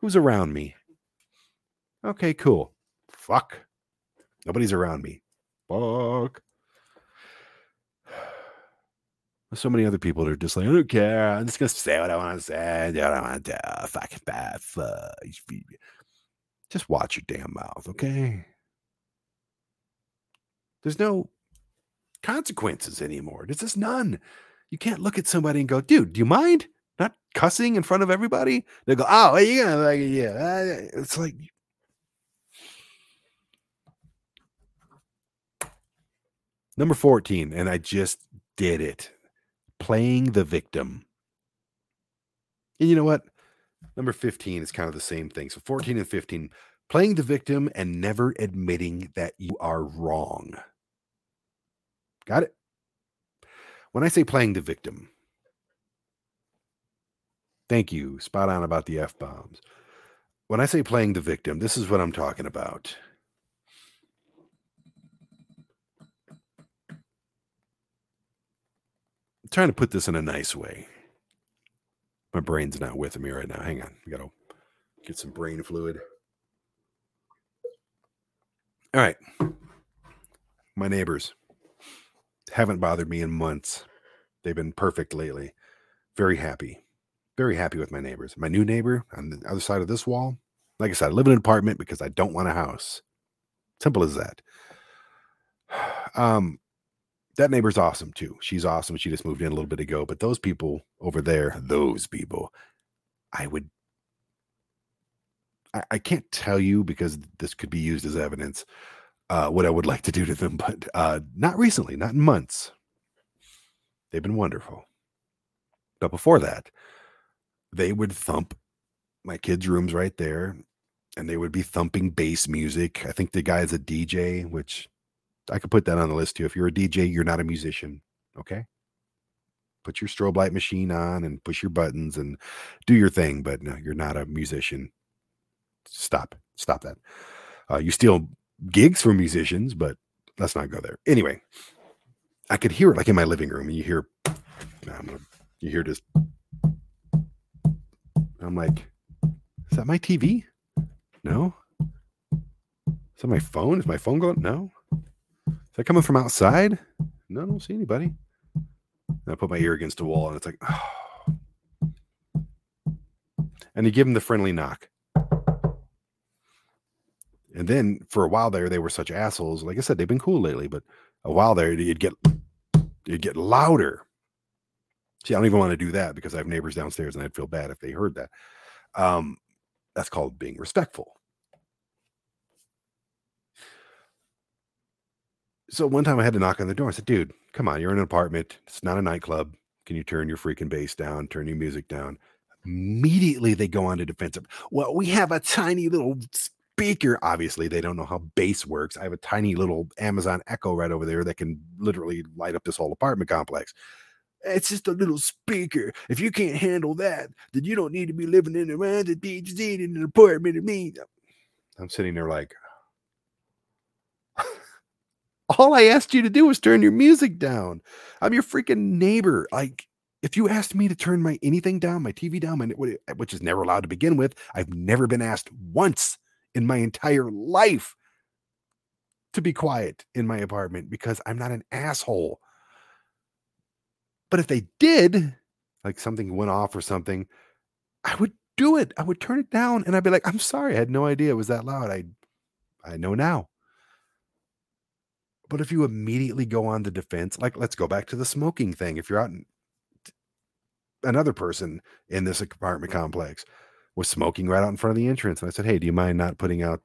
Who's around me?" Okay, cool. Fuck. Nobody's around me. Fuck. There's so many other people that are just like, I don't care. I'm just gonna say what I want to say. I don't want to. do. Fucking bad. Fuck. Just watch your damn mouth, okay? There's no consequences anymore. There's just none. You can't look at somebody and go, dude, do you mind not cussing in front of everybody? They go, oh, you gonna like, yeah. It's like, number 14, and I just did it playing the victim. And you know what? Number 15 is kind of the same thing. So 14 and 15, playing the victim and never admitting that you are wrong. Got it? When I say playing the victim, thank you. Spot on about the F bombs. When I say playing the victim, this is what I'm talking about. I'm trying to put this in a nice way. My brain's not with me right now. Hang on. We gotta get some brain fluid. All right. My neighbors haven't bothered me in months. They've been perfect lately. Very happy. Very happy with my neighbors. My new neighbor on the other side of this wall, like I said, I live in an apartment because I don't want a house. Simple as that. Um, that neighbor's awesome too. She's awesome. She just moved in a little bit ago. But those people over there, those people, I would I, I can't tell you because this could be used as evidence uh, what I would like to do to them, but uh, not recently, not in months. They've been wonderful. But before that, they would thump my kids' rooms right there, and they would be thumping bass music. I think the guy is a DJ, which I could put that on the list too. If you're a DJ, you're not a musician. Okay. Put your strobe light machine on and push your buttons and do your thing, but no, you're not a musician. Stop. Stop that. Uh, you steal gigs from musicians, but let's not go there. Anyway, I could hear it like in my living room, and you hear, gonna, you hear just. I'm like, is that my TV? No. Is that my phone? Is my phone going? No. Is that coming from outside? No, I don't see anybody. And I put my ear against the wall, and it's like, oh. and you give him the friendly knock. And then for a while there, they were such assholes. Like I said, they've been cool lately, but a while there, you'd get you'd get louder. See, I don't even want to do that because I have neighbors downstairs, and I'd feel bad if they heard that. Um, that's called being respectful. So one time I had to knock on the door. I said, "Dude, come on, you're in an apartment. It's not a nightclub. Can you turn your freaking bass down? Turn your music down?" Immediately they go on to defensive. Well, we have a tiny little speaker. Obviously, they don't know how bass works. I have a tiny little Amazon Echo right over there that can literally light up this whole apartment complex. It's just a little speaker. If you can't handle that, then you don't need to be living in a the beach in an apartment. I'm sitting there like, all I asked you to do was turn your music down. I'm your freaking neighbor. Like, if you asked me to turn my anything down, my TV down, my, eh, which is never allowed to begin with, I've never been asked once in my entire life to be quiet in my apartment because I'm not an asshole. But if they did, like something went off or something, I would do it. I would turn it down and I'd be like, I'm sorry, I had no idea it was that loud. I I know now. But if you immediately go on the defense, like let's go back to the smoking thing. If you're out in, another person in this apartment complex, was smoking right out in front of the entrance. And I said, Hey, do you mind not putting out?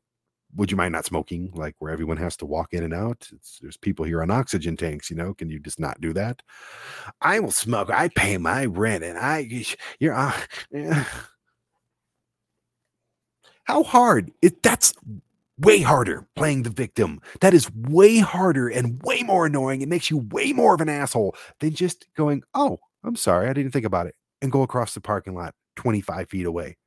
Would you mind not smoking like where everyone has to walk in and out? It's, there's people here on oxygen tanks, you know. Can you just not do that? I will smoke. I pay my rent, and I you're uh, yeah. how hard it that's way harder playing the victim. That is way harder and way more annoying. It makes you way more of an asshole than just going, Oh, I'm sorry, I didn't think about it, and go across the parking lot 25 feet away.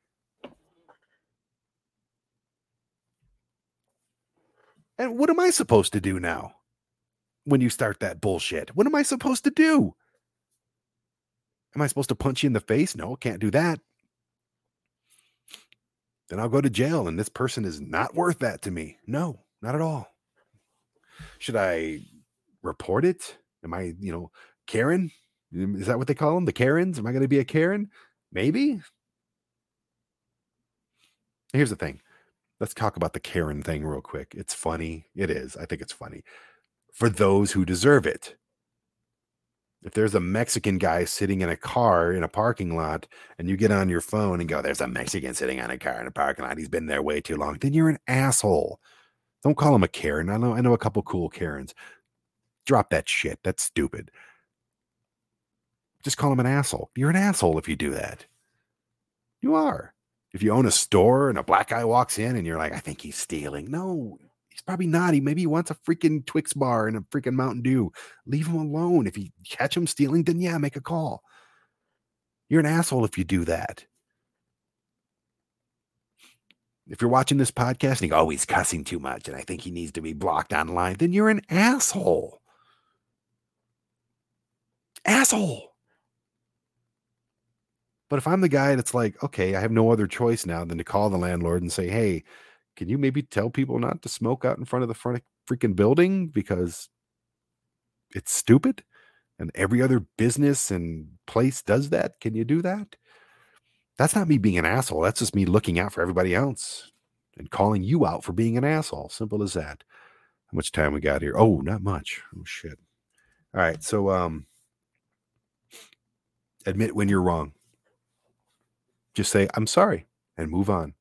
And what am I supposed to do now when you start that bullshit? What am I supposed to do? Am I supposed to punch you in the face? No, can't do that. Then I'll go to jail, and this person is not worth that to me. No, not at all. Should I report it? Am I, you know, Karen? Mm, is that what they call them? The Karens? Am I going to be a Karen? Maybe. Here's the thing let's talk about the Karen thing real quick. It's funny. It is. I think it's funny. for those who deserve it. If there's a Mexican guy sitting in a car in a parking lot and you get on your phone and go, There's a Mexican sitting on a car in a parking lot, he's been there way too long, then you're an asshole. Don't call him a Karen. I know I know a couple cool Karens. Drop that shit. That's stupid. Just call him an asshole. You're an asshole if you do that. You are. If you own a store and a black guy walks in and you're like, I think he's stealing. No, he's probably not. He maybe he wants a freaking Twix bar and a freaking Mountain Dew. Leave him alone. If you catch him stealing, then yeah, make a call. You're an asshole if you do that. If you're watching this podcast and you go, oh, he's cussing too much and I think he needs to be blocked online, then you're an asshole. Asshole. But if I'm the guy that's like, okay, I have no other choice now than to call the landlord and say, hey, can you maybe tell people not to smoke out in front of the front freaking building because it's stupid and every other business and place does that? Can you do that? That's not me being an asshole. That's just me looking out for everybody else and calling you out for being an asshole. Simple as that. How much time we got here? Oh, not much. Oh shit. All right. So um admit when you're wrong. Just say, I'm sorry, and move on.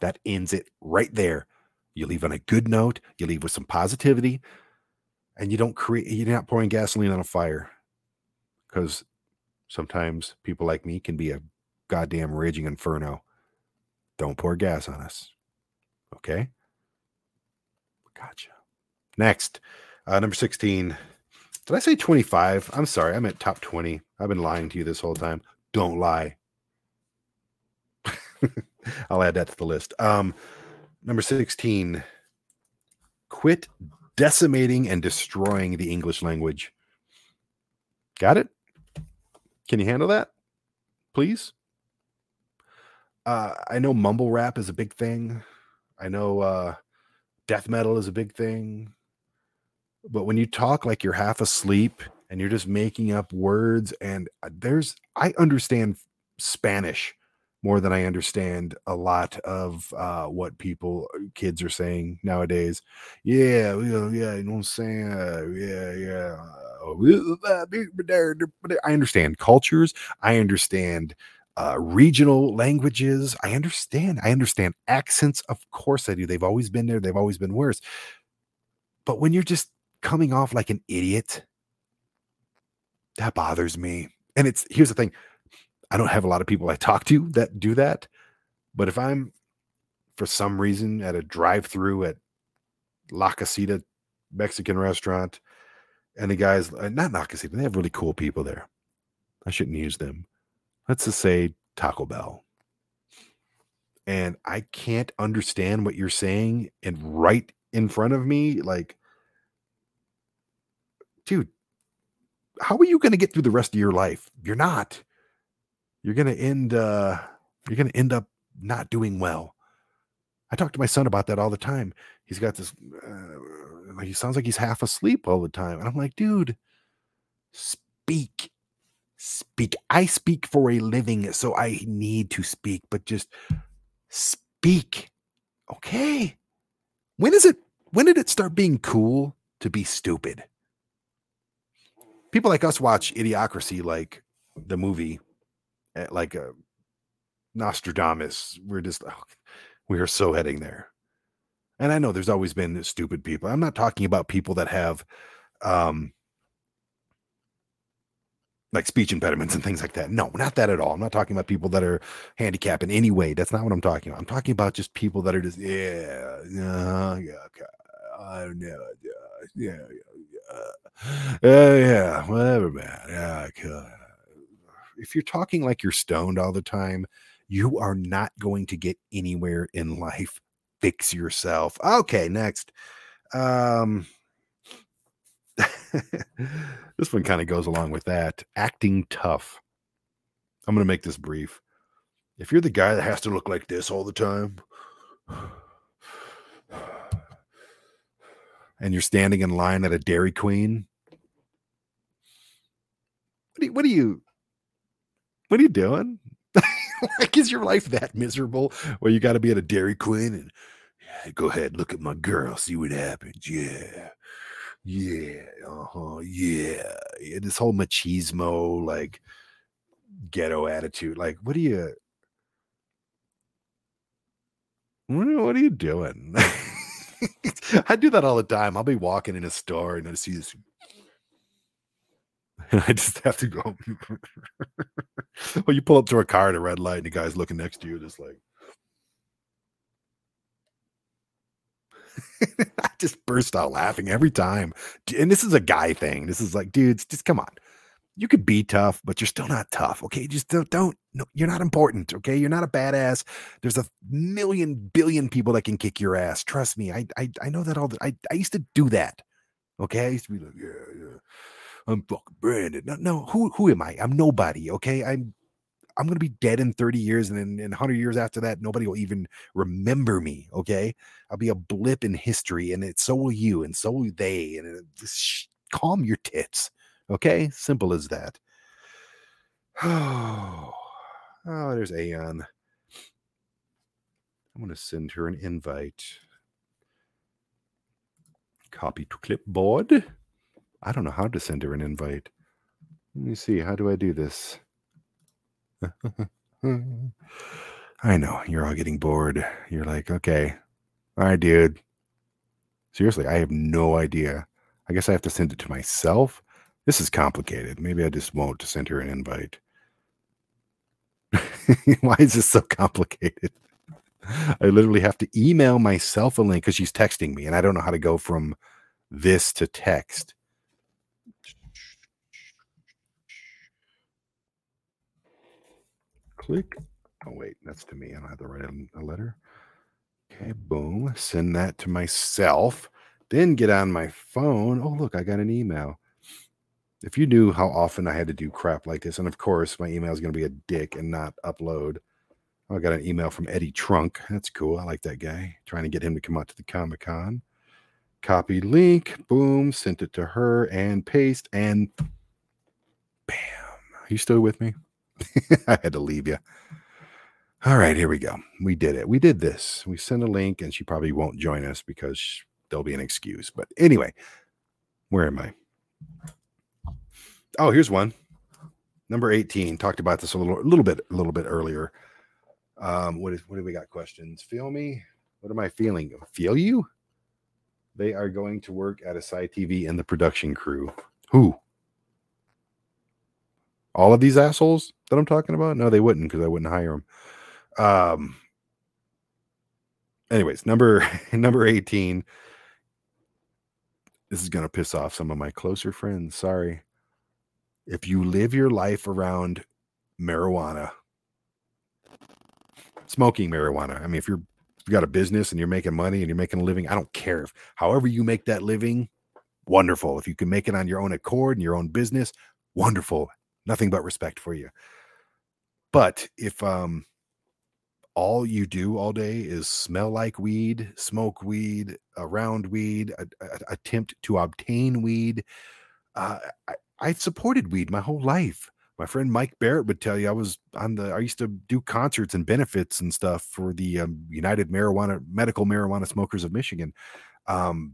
That ends it right there. You leave on a good note, you leave with some positivity, and you don't create, you're not pouring gasoline on a fire. Because sometimes people like me can be a goddamn raging inferno. Don't pour gas on us. Okay? Gotcha. Next, uh, number 16. Did I say 25? I'm sorry. I meant top 20. I've been lying to you this whole time. Don't lie. I'll add that to the list. Um, number 16, quit decimating and destroying the English language. Got it? Can you handle that? Please? Uh, I know mumble rap is a big thing. I know uh, death metal is a big thing. But when you talk like you're half asleep and you're just making up words, and uh, there's, I understand Spanish more than I understand a lot of uh, what people, uh, kids are saying nowadays. Yeah, yeah, yeah, you know what I'm saying? Uh, yeah, yeah. I understand cultures. I understand uh, regional languages. I understand. I understand accents. Of course I do. They've always been there. They've always been worse. But when you're just coming off like an idiot, that bothers me. And it's here's the thing I don't have a lot of people I talk to that do that. But if I'm for some reason at a drive through at La Casita Mexican restaurant and the guys, uh, not La Casita, they have really cool people there. I shouldn't use them. Let's just say Taco Bell. And I can't understand what you're saying. And right in front of me, like, dude, how are you going to get through the rest of your life? You're not you're to end uh you're to end up not doing well. I talk to my son about that all the time. He's got this uh, he sounds like he's half asleep all the time. And I'm like, dude, speak. Speak. I speak for a living, so I need to speak, but just speak. Okay. When is it when did it start being cool to be stupid? People like us watch Idiocracy like the movie like a Nostradamus. We're just oh, we are so heading there. And I know there's always been stupid people. I'm not talking about people that have um like speech impediments and things like that. No, not that at all. I'm not talking about people that are handicapped in any way. That's not what I'm talking about. I'm talking about just people that are just yeah, yeah, yeah, okay. I know, yeah, yeah, yeah, yeah, yeah, whatever, man. Yeah, okay if you're talking like you're stoned all the time, you are not going to get anywhere in life. Fix yourself. Okay, next. Um this one kind of goes along with that. Acting tough. I'm going to make this brief. If you're the guy that has to look like this all the time, and you're standing in line at a Dairy Queen, what do you, what do you what are you doing? like, is your life that miserable where you got to be at a Dairy Queen and yeah, go ahead, look at my girl, see what happens? Yeah, Yeah, uh-huh, yeah. yeah, This whole machismo, like ghetto attitude. Like, what are you what are, what are you doing? I do that all the time. I'll be walking in a store and I see this. And I just have to go. well, you pull up to a car at a red light and the guy's looking next to you, just like. I just burst out laughing every time. And this is a guy thing. This is like, dudes, just come on. You could be tough, but you're still not tough. Okay. Just don't, don't, no, you're not important. Okay. You're not a badass. There's a million billion people that can kick your ass. Trust me. I, I, I know that all the, I, I used to do that. Okay. I used to be like, yeah, yeah. I'm fucking Brandon. No, no, who, who am I? I'm nobody. Okay. I'm, I'm to be dead in 30 years and then in 100 years after that, nobody will even remember me. Okay. I'll be a blip in history and it, so will you and so will they. And uh, it, sh- calm your tits. Okay. Simple as that. Oh, oh there's Aeon. I'm to send her an invite. Copy to clipboard. I don't know how to send her an invite. Let me see. How do I do this? I know you're all getting bored. You're like, okay, all right, dude. Seriously, I have no idea. I guess I have to send it to myself. This is complicated. Maybe I just won't send her an invite. Why is this so complicated? I literally have to email myself a link because she's texting me, and I don't know how to go from this to text. Click. Oh, wait, that's to me. I don't have to write a letter. Okay, boom. Send that to myself. Then get on my phone. Oh, look, I got an email. If you knew how often I had to do crap like this, and of course, my email is going to be a dick and not upload. Oh, I got an email from Eddie Trunk. That's cool. I like that guy. Trying to get him to come out to the Comic Con. Copy link. Boom. Sent it to her and paste. And bam. Are you still with me? I had to leave you. All right, here we go. We did it. We did this. We sent a link, and she probably won't join us because there'll be an excuse. But anyway, where am I? Oh, here's one. Number 18. Talked about this a little, little bit, a little bit earlier. Um, what is what do we got? Questions? Feel me? What am I feeling? Feel you? They are going to work at a side TV in the production crew. Who? All of these assholes that I'm talking about? No, they wouldn't because I wouldn't hire them. Um. Anyways, number number 18. This is gonna piss off some of my closer friends. Sorry. If you live your life around marijuana, smoking marijuana. I mean, if you're you got a business and you're making money and you're making a living, I don't care if however you make that living, wonderful. If you can make it on your own accord and your own business, wonderful nothing but respect for you. But if um all you do all day is smell like weed, smoke weed, around weed, a, a, attempt to obtain weed, uh, I, I've supported weed my whole life. My friend Mike Barrett would tell you I was on the I used to do concerts and benefits and stuff for the um, United Marijuana Medical Marijuana Smokers of Michigan. Um,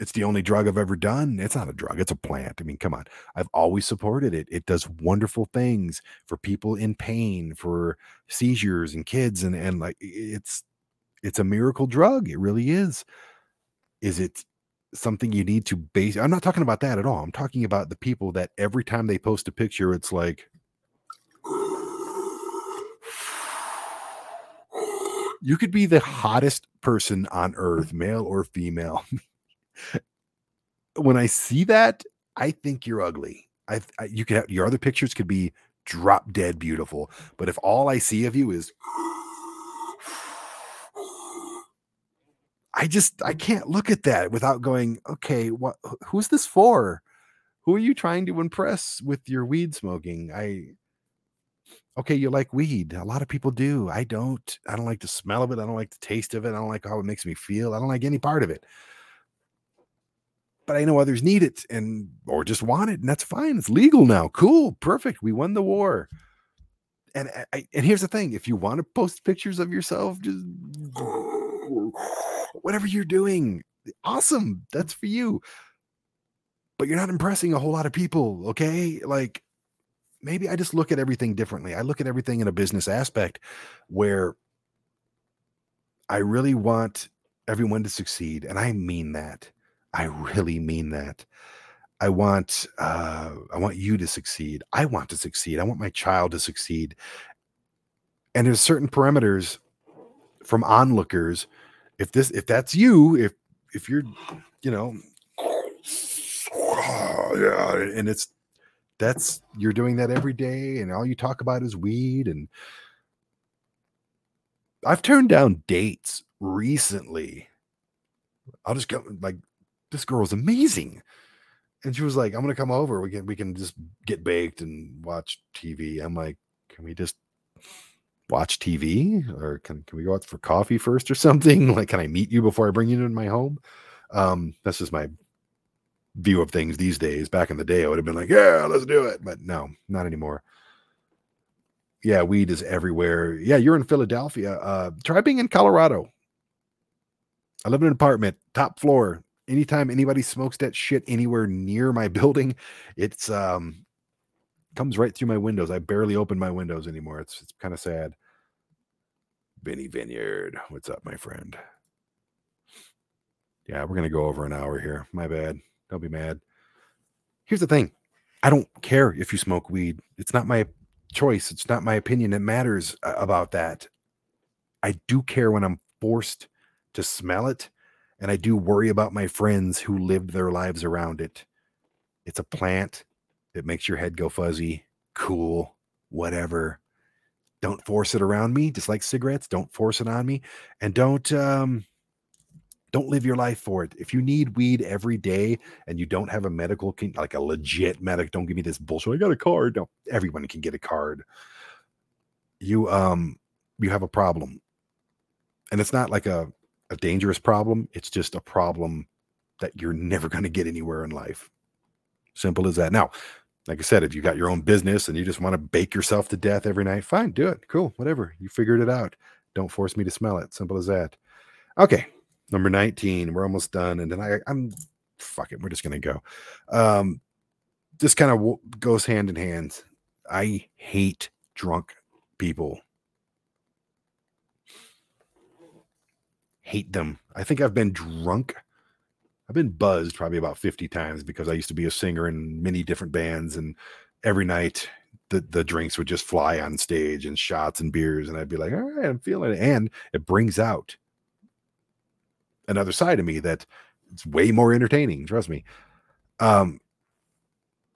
it's the only drug I've ever done. It's not a drug, it's a plant. I mean, come on. I've always supported it. It does wonderful things for people in pain, for seizures and kids and and like it's it's a miracle drug. It really is. Is it something you need to base I'm not talking about that at all. I'm talking about the people that every time they post a picture it's like you could be the hottest person on earth, male or female. when I see that, I think you're ugly. I, I you could have your other pictures could be drop dead beautiful, but if all I see of you is I just I can't look at that without going, okay, what who's this for? Who are you trying to impress with your weed smoking? I okay, you like weed. A lot of people do. I don't. I don't like the smell of it. I don't like the taste of it. I don't like how it makes me feel. I don't like any part of it but I know others need it and or just want it, and that's fine. It's legal now. Cool, perfect. We won the war. And I, and here's the thing: if you want to post pictures of yourself, just whatever you're doing, awesome. That's for you. but you're not impressing a whole lot of people. Okay. Like maybe I just look at everything differently. I look at everything in a business aspect where I really want everyone to succeed. And I mean that. I really mean that. I want uh, I want you to succeed. I want to succeed. I want my child to succeed. And there's certain parameters from onlookers. If this if that's you, if if you're, you know, yeah, and it's that's you're doing that every day, and all you talk about is weed. And I've turned down dates recently. I'll just go like this girl is amazing and she was like, "I'm gonna come over. We can we can just get baked and watch TV." I'm like, "Can we just watch TV, or can can we go out for coffee first or something? Like, can I meet you before I bring you into my home?" Um, that's just my view of things these days. Back in the day, I would have been like, "Yeah, let's do it," but no, not anymore. Yeah, weed is everywhere. Yeah, you're in Philadelphia. Uh, try being in Colorado. I live in an apartment, top floor, anytime anybody smokes that shit anywhere near my building, it's um comes right through my windows. I barely open my windows anymore. It's it's kind of sad. Benny Vineyard, what's up, my friend? Yeah, we're gonna go over an hour here. My bad. Don't be mad. Here's the thing. I don't care if you smoke weed. It's not my choice. It's not my opinion. It matters about that. I do care when I'm forced to smell it and I do worry about my friends who lived their lives around it. It's a plant. It makes your head go fuzzy. Cool. Whatever. Don't force it around me, just like cigarettes. Don't force it on me. And don't um don't live your life for it. If you need weed every day and you don't have a medical like a legit medic, don't give me this bullshit. I got a card. No, everyone can get a card. You um you have a problem. And it's not like a a dangerous problem. It's just a problem that you're never going to get anywhere in life. Simple as that. Now, like I said, if you got your own business and you just want to bake yourself to death every night, fine, do it. Cool, whatever. You figured it out. Don't force me to smell it. Simple as that. Okay, number 19. We're almost done. And then I, I'm fuck it. We're just gonna go. Um, this kind of w- goes hand in hand. I hate drunk people. Hate them. I think I've been drunk. I've been buzzed probably about 50 times because I used to be a singer in many different bands and every night the, the drinks would just fly on stage and shots and beers and I'd be like, all right, I'm feeling it. And it brings out another side of me that it's way more entertaining, trust me. Um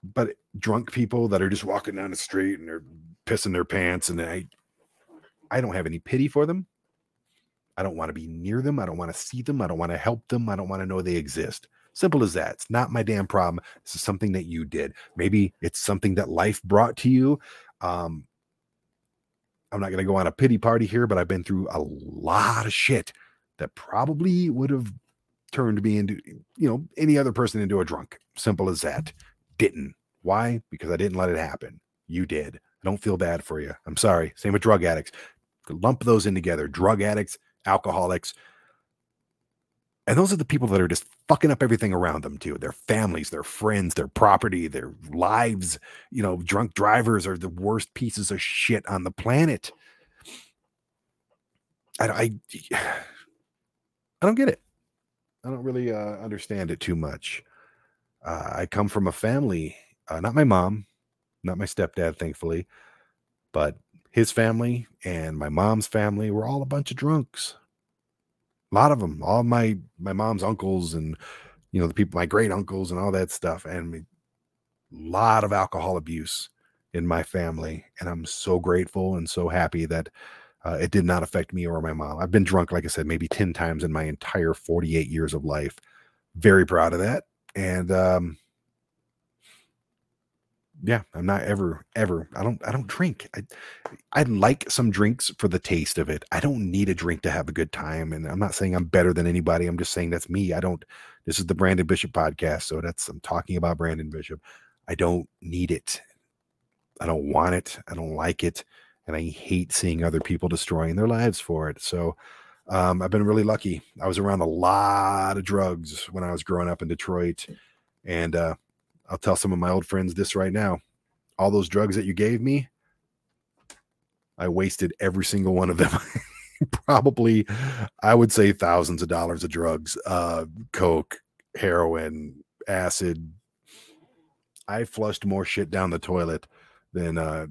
but drunk people that are just walking down the street and they're pissing their pants and I I don't have any pity for them. I don't want to be near them. I don't want to see them. I don't want to help them. I don't want to know they exist. Simple as that. It's not my damn problem. This is something that you did. Maybe it's something that life brought to you. Um, I'm not going to go on a pity party here, but I've been through a lot of shit that probably would have turned me into, you know, any other person into a drunk. Simple as that. Didn't. Why? Because I didn't let it happen. You did. I don't feel bad for you. I'm sorry. Same with drug addicts. Lump those in together. Drug addicts, alcoholics. And those are the people that are just fucking up everything around them too. Their families, their friends, their property, their lives. You know, drunk drivers are the worst pieces of shit on the planet. I, I, I don't get it. I don't really uh, understand it too much. Uh, I come from a family, uh, not my mom, not my stepdad, thankfully, but his family and my mom's family were all a bunch of drunks. A lot of them, all my my mom's uncles and you know the people, my great uncles and all that stuff, and a lot of alcohol abuse in my family. And I'm so grateful and so happy that uh, it did not affect me or my mom. I've been drunk, like I said, maybe 10 times in my entire 48 years of life. Very proud of that. And um, yeah, I'm not ever, ever. I don't, I don't drink. I, I like some drinks for the taste of it. I don't need a drink to have a good time. And I'm not saying I'm better than anybody. I'm just saying that's me. I don't. This is the Brandon Bishop podcast, so that's I'm talking about Brandon Bishop. I don't need it. I don't want it. I don't like it, and I hate seeing other people destroying their lives for it. So. Um, I've been really lucky. I was around a lot of drugs when I was growing up in Detroit, and uh, I'll tell some of my old friends this right now. All those drugs that you gave me, I wasted every single one of them. Probably, I would say thousands of dollars of drugs, uh, coke, heroin, acid. I flushed more shit down the toilet than uh,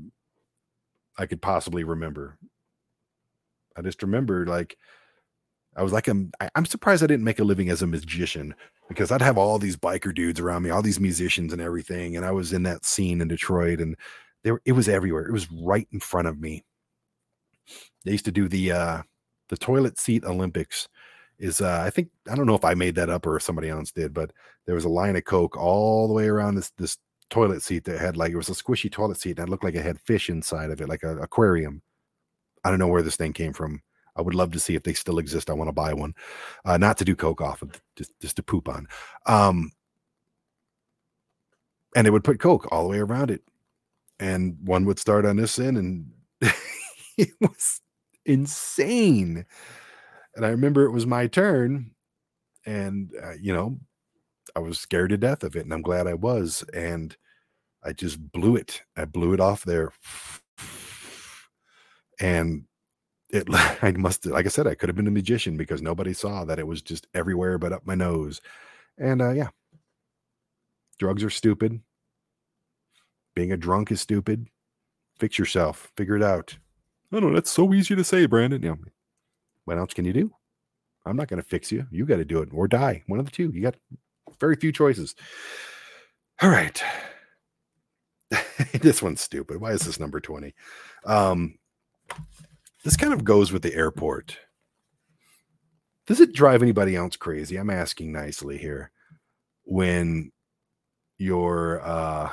I could possibly remember. I just remember like I was like I'm I'm surprised I didn't make a living as a magician because I'd have all these biker dudes around me, all these musicians and everything, and I was in that scene in Detroit, and there it was everywhere. It was right in front of me. They used to do the uh the toilet seat Olympics. Is uh I think I don't know if I made that up or if somebody else did, but there was a line of coke all the way around this this toilet seat that had like it was a squishy toilet seat it looked like it had fish inside of it, like an aquarium. I don't know where this thing came from. I would love to see if they still exist. I want to buy one, uh, not to do coke off of, just just to poop on. Um, and they would put coke all the way around it, and one would start on this end, and it was insane. And I remember it was my turn, and uh, you know, I was scared to death of it, and I'm glad I was. And I just blew it. I blew it off there, and it I must like I said I could have been a magician because nobody saw that it was just everywhere but up my nose. And uh yeah. Drugs are stupid. Being a drunk is stupid. Fix yourself. Figure it out. I don't know. That's so easy to say, Brandon. Yeah. What else can you do? I'm not going to fix you. You got to do it or die. One of the two. You got very few choices. All right. this one's stupid. Why is this number 20? Um, this kind of goes with the airport. Does it drive anybody else crazy? I'm asking nicely here. When you're uh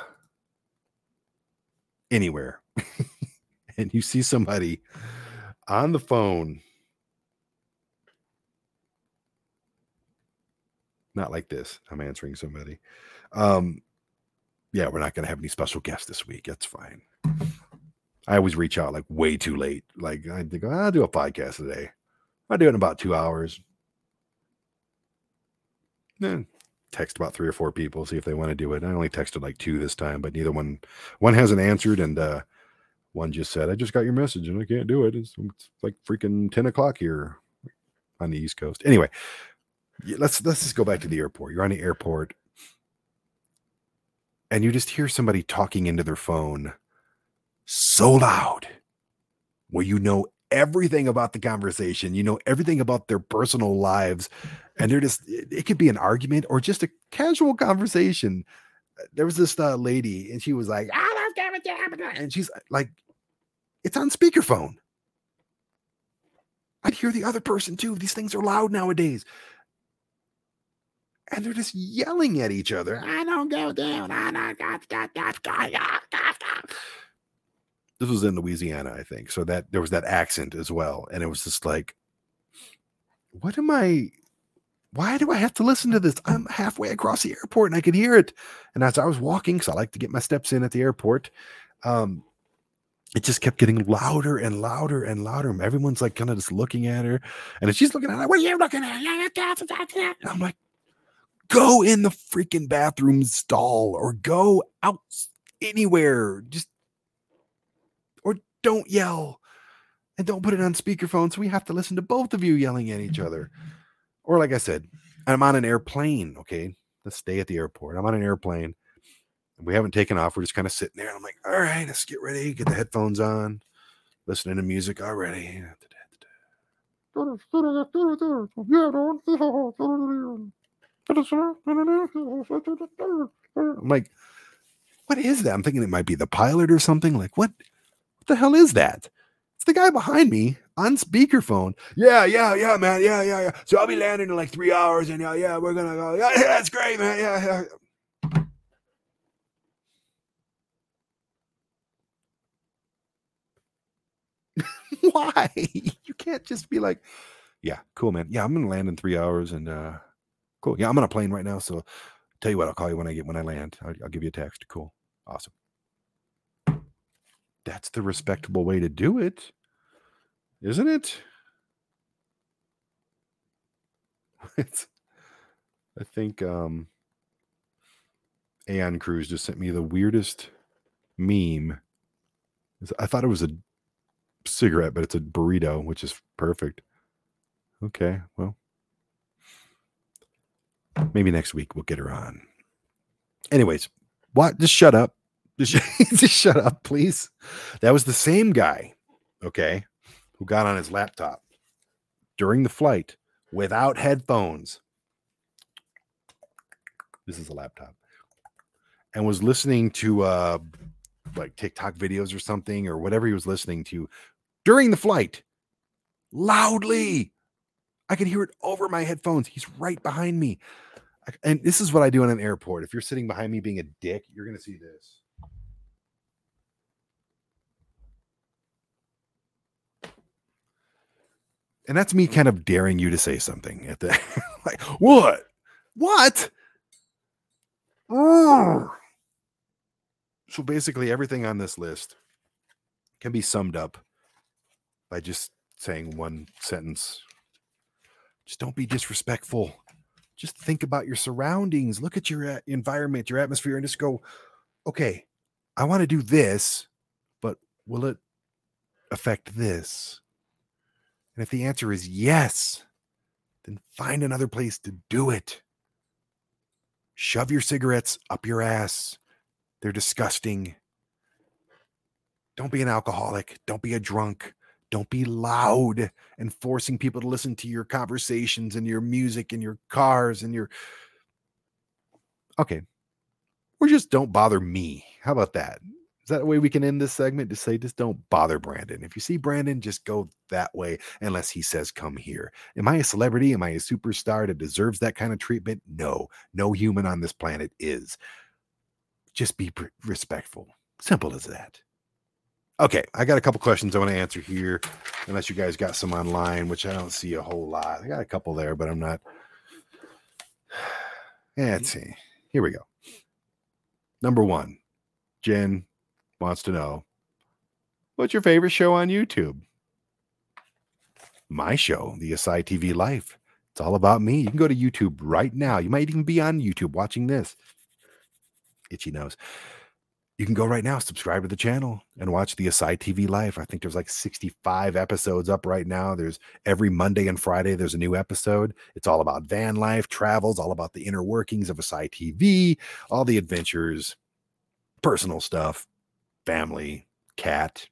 anywhere and you see somebody on the phone not like this i'm answering somebody um yeah we're not going to have any special guests this week that's fine I always reach out like way too late. Like I think I'll do a podcast today. I'll do it in about two hours. Then text about three or four people, see if they want to do it. I only texted like two this time, but neither one one hasn't answered, and uh one just said, I just got your message and I can't do it. It's, it's like freaking 10 o'clock here on the East Coast. Anyway, let's let's just go back to the airport. You're on the airport and you just hear somebody talking into their phone so loud where you know everything about the conversation, you know everything about their personal lives, and they're just it could be an argument or just a casual conversation. There was this uh, lady, and she was like, "I love David," and she's like, it's on speakerphone. I'd hear the other person too. These things are loud nowadays. And they're just yelling at each other. I don't go down. I don't this was in Louisiana, I think. So that there was that accent as well. And it was just like, what am I? Why do I have to listen to this? I'm halfway across the airport and I could hear it. And as I was walking, so I like to get my steps in at the airport, um, it just kept getting louder and louder and louder. Everyone's like kind of just looking at her. And she's looking at her, what are you looking at? And I'm like, go in the freaking bathroom stall or go out anywhere. Just don't yell and don't put it on speakerphone. So we have to listen to both of you yelling at each other. Or, like I said, I'm on an airplane. Okay. Let's stay at the airport. I'm on an airplane we haven't taken off. We're just kind of sitting there. I'm like, all right, let's get ready, get the headphones on, listening to music already. I'm like, what is that? I'm thinking it might be the pilot or something. Like, what? What the hell is that? It's the guy behind me on speakerphone. Yeah, yeah, yeah, man. Yeah, yeah, yeah. So I'll be landing in like three hours, and yeah, yeah, we're gonna go. Yeah, yeah that's great, man. Yeah, yeah. Why? You can't just be like, yeah, cool, man. Yeah, I'm gonna land in three hours, and uh, cool. Yeah, I'm on a plane right now, so tell you what, I'll call you when I get when I land. I'll, I'll give you a text. Cool, awesome that's the respectable way to do it, isn't it? It's, I think um, Aeon Cruz just sent me the weirdest meme. I thought it was a cigarette, but it's a burrito, which is perfect. Okay, well, maybe next week we'll get her on. Anyways, what? Just shut up. Just, shut up, please. That was the same guy, okay, who got on his laptop during the flight without headphones. This is a laptop. And was listening to uh like TikTok videos or something or whatever he was listening to during the flight loudly. I could hear it over my headphones. He's right behind me. And this is what I do in an airport. If you're sitting behind me being a dick, you're going to see this. And that's me kind of daring you to say something at the like, what? What? So basically, everything on this list can be summed up by just saying one sentence. Just don't be disrespectful. Just think about your surroundings. Look at your uh, environment, your atmosphere, and just go, okay, I want to do this, but will it affect this? And if the answer is yes, then find another place to do it. Shove your cigarettes up your ass. They're disgusting. Don't be an alcoholic. Don't be a drunk. Don't be loud and forcing people to listen to your conversations and your music and your cars and your. Okay. Or just don't bother me. How about that? Is that a way we can end this segment? Just say, just don't bother Brandon. If you see Brandon, just go that way unless he says, come here. Am I a celebrity? Am I a superstar that deserves that kind of treatment? No, no human on this planet is. Just be respectful. Simple as that. Okay, I got a couple questions I want to answer here, unless you guys got some online, which I don't see a whole lot. I got a couple there, but I'm not. Let's mm-hmm. see. Here we go. Number one, Jen wants to know what's your favorite show on YouTube? My show, the Asai TV Life. It's all about me. You can go to YouTube right now. You might even be on YouTube watching this. Itchy nose. You can go right now, subscribe to the channel, and watch the Asai TV Life. I think there's like 65 episodes up right now. There's every Monday and Friday, there's a new episode. It's all about van life, travels, all about the inner workings of Asai TV, all the adventures, personal stuff, family, cat,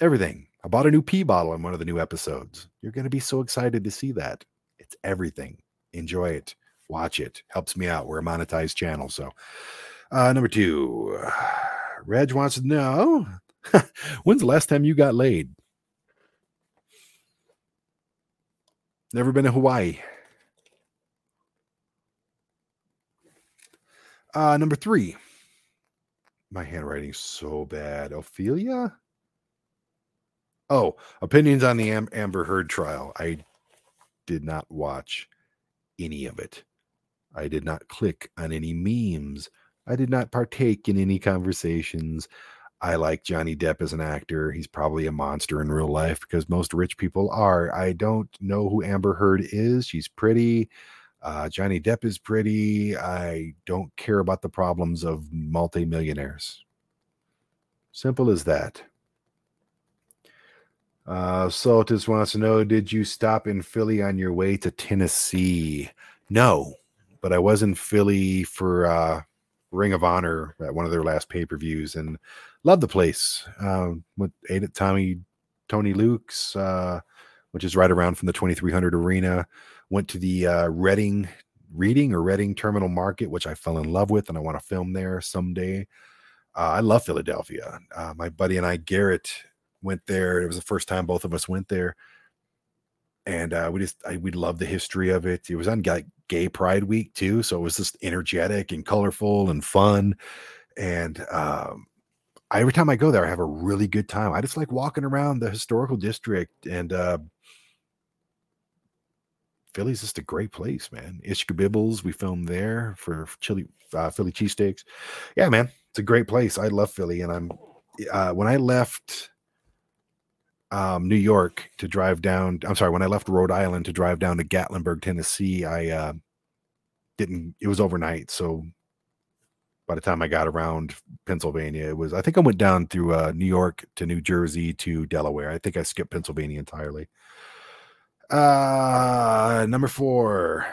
everything. I bought a new pee bottle in one of the new episodes. You're going to be so excited to see that. It's everything. Enjoy it. Watch it. Helps me out. We're a monetized channel. So, uh, number two, Reg wants to know when's the last time you got laid? Never been to Hawaii. Uh, number three, my handwriting's so bad. Ophelia? Oh, opinions on the Am- Amber Heard trial. I did not watch any of it. I did not click on any memes. I did not partake in any conversations. I like Johnny Depp as an actor. He's probably a monster in real life because most rich people are. I don't know who Amber Heard is. She's pretty. Uh, Johnny Depp is pretty. I don't care about the problems of multimillionaires. Simple as that. Uh, Soltis wants to know Did you stop in Philly on your way to Tennessee? No, but I was in Philly for uh, Ring of Honor at one of their last pay per views and loved the place. Um, went ate at Tommy Tony Luke's, uh, which is right around from the 2300 arena went to the uh, Reading Reading or Reading Terminal Market, which I fell in love with, and I want to film there someday. Uh, I love Philadelphia. Uh, my buddy and I, Garrett, went there. It was the first time both of us went there, and uh, we just I, we love the history of it. It was on like Gay Pride Week too, so it was just energetic and colorful and fun. And um, every time I go there, I have a really good time. I just like walking around the historical district and uh, Philly's just a great place, man. Ishka Bibbles, we filmed there for chili uh, Philly cheesesteaks. Yeah, man, it's a great place. I love Philly, and I'm uh, when I left um, New York to drive down. I'm sorry, when I left Rhode Island to drive down to Gatlinburg, Tennessee, I uh, didn't. It was overnight, so by the time I got around Pennsylvania, it was. I think I went down through uh, New York to New Jersey to Delaware. I think I skipped Pennsylvania entirely. Uh, number four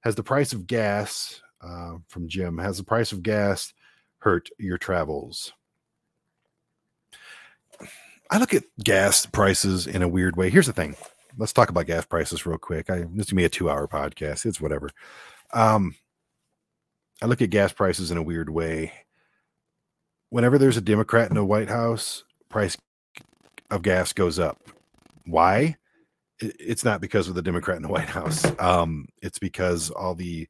has the price of gas uh, from Jim. Has the price of gas hurt your travels? I look at gas prices in a weird way. Here's the thing. Let's talk about gas prices real quick. I, this is gonna be a two-hour podcast. It's whatever. Um, I look at gas prices in a weird way. Whenever there's a Democrat in the White House, price of gas goes up. Why? It's not because of the Democrat in the White House. Um, it's because all the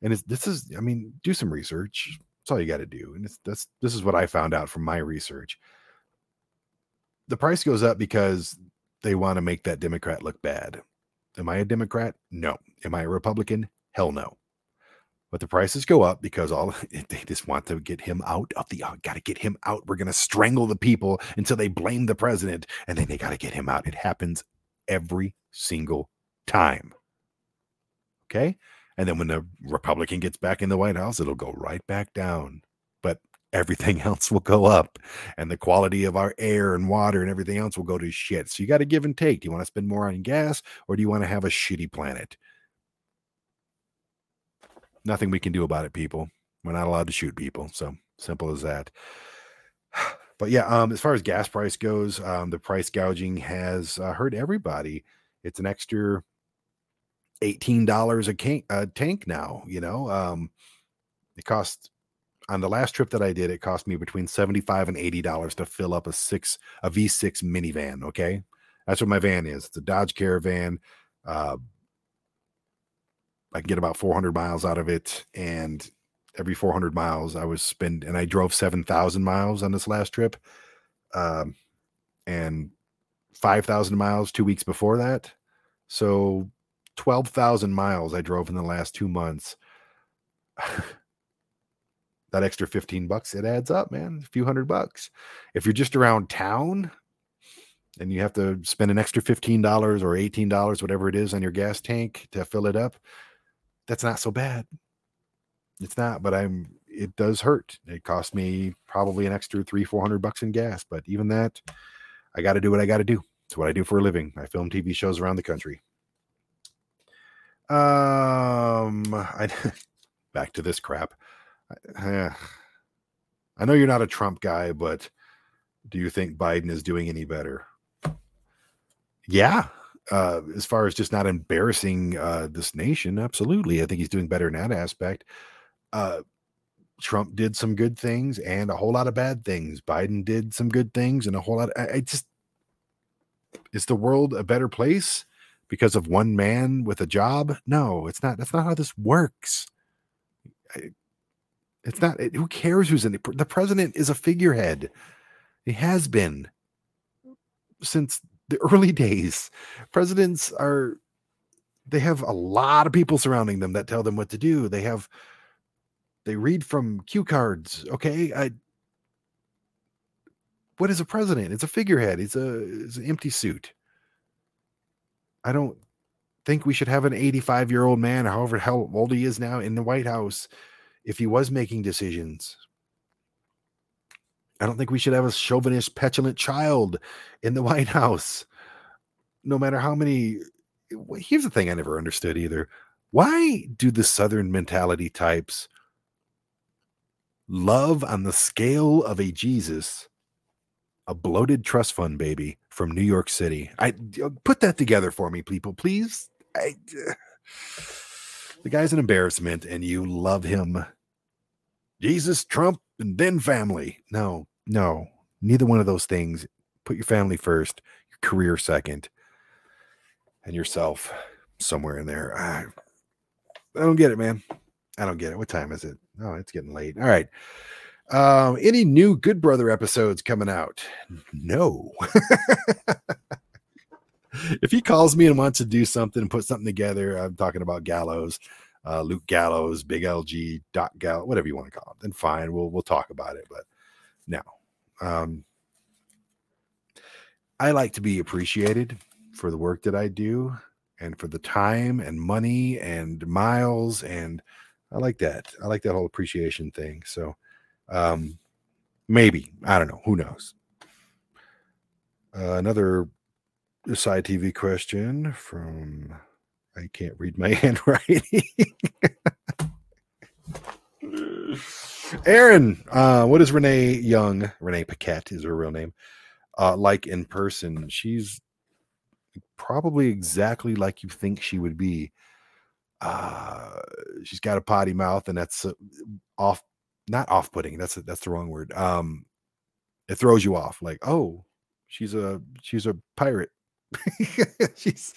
and it's, this is, I mean, do some research. That's all you got to do. And it's, that's this is what I found out from my research the price goes up because they want to make that Democrat look bad. Am I a Democrat? No. Am I a Republican? Hell no. But the prices go up because all they just want to get him out of the. Oh, got to get him out. We're going to strangle the people until they blame the president, and then they got to get him out. It happens every single time. Okay, and then when the Republican gets back in the White House, it'll go right back down But everything else will go up and the quality of our air and water and everything else will go to shit. So you got to give and take. Do you want to spend more on gas or do you want to have a shitty planet? Nothing we can do about it, people. We're not allowed to shoot people. So simple as that. But yeah, um, as far as gas price goes, um, the price gouging has uh, hurt everybody. It's an extra eighteen dollars a, can- a tank now. You know, um, it costs on the last trip that I did, it cost me between 75 and 80 dollars to fill up a six a V6 minivan. Okay. That's what my van is. It's a Dodge Caravan. Uh, I can get about 400 miles out of it. And every 400 miles I was spend and I drove 7,000 miles on this last trip. Um, and 5,000 miles two weeks before that. So 12,000 miles I drove in the last two months. that extra 15 bucks, it adds up, man. A few hundred bucks. If you're just around town and you have to spend an extra $15 or $18, whatever it is, on your gas tank to fill it up, that's not so bad. It's not, but I'm it does hurt. It cost me probably an extra three, four hundred bucks in gas. But even that, I got to do what I got to do. It's what I do for a living. I film TV shows around the country. Um, I back to this crap. I, I know you're not a Trump guy, but do you think Biden is doing any better? Yeah. Uh, as far as just not embarrassing uh, this nation, absolutely. I think he's doing better in that aspect. Uh, Trump did some good things and a whole lot of bad things. Biden did some good things and a whole lot. Of, I, I just is the world a better place because of one man with a job? No, it's not. That's not how this works. I, it's not. It, who cares who's in it? The president is a figurehead. He has been since the early days. Presidents are. They have a lot of people surrounding them that tell them what to do. They have. They read from cue cards. Okay, I. What is a president? It's a figurehead. It's a it's an empty suit. I don't think we should have an 85 year old man, however how old he is now, in the White House if he was making decisions. I don't think we should have a chauvinist, petulant child in the White House. No matter how many. Here's the thing I never understood either. Why do the Southern mentality types love on the scale of a Jesus a bloated trust fund baby from New York City? I put that together for me, people, please. I, the guy's an embarrassment, and you love him Jesus, Trump, and then family. No, no, neither one of those things. Put your family first, your career second, and yourself somewhere in there. I, I don't get it, man. I don't get it. What time is it? Oh, it's getting late. All right. Um, any new Good Brother episodes coming out? No. if he calls me and wants to do something and put something together, I'm talking about Gallows uh, Luke Gallows, Big LG, Doc Gallows, whatever you want to call it, then fine, we'll we'll talk about it. But no, um, I like to be appreciated for the work that I do, and for the time and money and miles and I like that. I like that whole appreciation thing. So um maybe, I don't know, who knows. Uh, another side TV question from I can't read my handwriting. Aaron, uh, what is Renee Young? Renee Paquette is her real name. Uh, like in person, she's probably exactly like you think she would be. Uh, she's got a potty mouth, and that's uh, off, not off-putting. That's that's the wrong word. Um, it throws you off. Like, oh, she's a she's a pirate. she's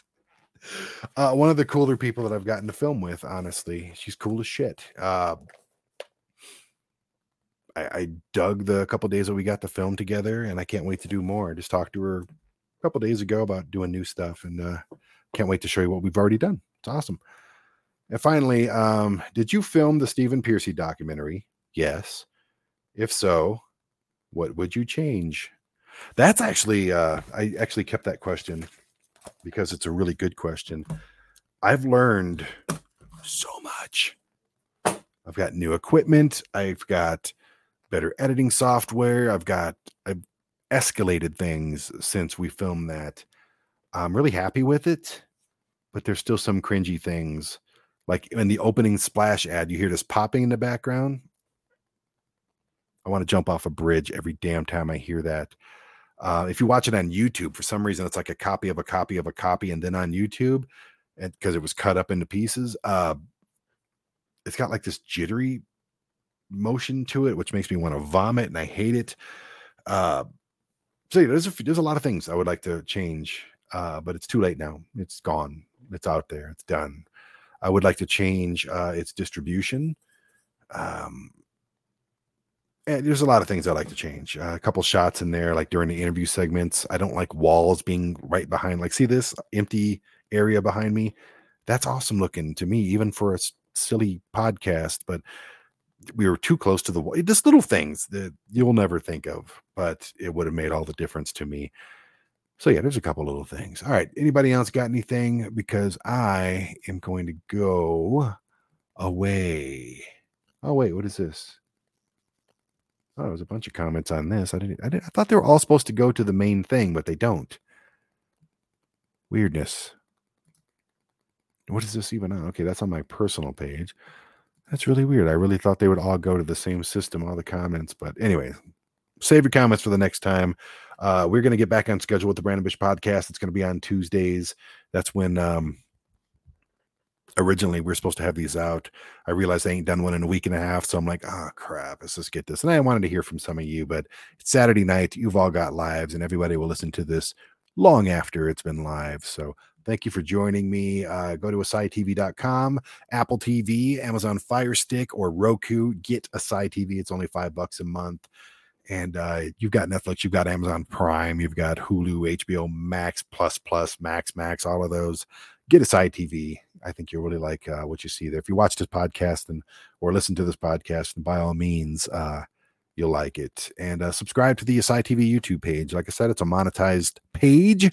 uh, one of the cooler people that I've gotten to film with. Honestly, she's cool as shit. Uh, I, I dug the couple days that we got to film together, and I can't wait to do more. I just talked to her a couple days ago about doing new stuff, and uh, can't wait to show you what we've already done. It's awesome. And finally, um, did you film the Stephen Pearcy documentary? Yes. If so, what would you change? That's actually uh, I actually kept that question because it's a really good question. I've learned so much. I've got new equipment. I've got better editing software. I've got I've escalated things since we filmed that. I'm really happy with it, but there's still some cringy things. Like in the opening splash ad, you hear this popping in the background. I want to jump off a bridge every damn time I hear that. Uh, if you watch it on YouTube, for some reason, it's like a copy of a copy of a copy, and then on YouTube, because it was cut up into pieces, uh, it's got like this jittery motion to it, which makes me want to vomit, and I hate it. Uh, so yeah, there's a there's a lot of things I would like to change, uh, but it's too late now. It's gone. It's out there. It's done. I would like to change uh, its distribution. Um, and there's a lot of things I like to change. Uh, a couple shots in there, like during the interview segments. I don't like walls being right behind. Like, see this empty area behind me? That's awesome looking to me, even for a silly podcast. But we were too close to the wall. Just little things that you'll never think of, but it would have made all the difference to me. So yeah, there's a couple little things. All right. Anybody else got anything? Because I am going to go away. Oh wait, what is this? Oh, there's a bunch of comments on this. I didn't, I didn't. I thought they were all supposed to go to the main thing, but they don't. Weirdness. What is this even on? Okay, that's on my personal page. That's really weird. I really thought they would all go to the same system, all the comments. But anyway, save your comments for the next time. Uh, we're going to get back on schedule with the Brandon Bish podcast. It's going to be on Tuesdays. That's when um, originally we are supposed to have these out. I realized I ain't done one in a week and a half. So I'm like, oh, crap, let's just get this. And I wanted to hear from some of you, but it's Saturday night. You've all got lives, and everybody will listen to this long after it's been live. So Thank you for joining me. Uh, go to AsaiTV.com, Apple TV, Amazon Fire Stick, or Roku. Get Asai TV. It's only five bucks a month. And uh, you've got Netflix, you've got Amazon Prime, you've got Hulu, HBO Max, Plus Plus, Max Max, all of those. Get Asai TV. I think you'll really like uh, what you see there. If you watch this podcast and or listen to this podcast, and by all means, uh, you'll like it. And uh, subscribe to the Asai TV YouTube page. Like I said, it's a monetized page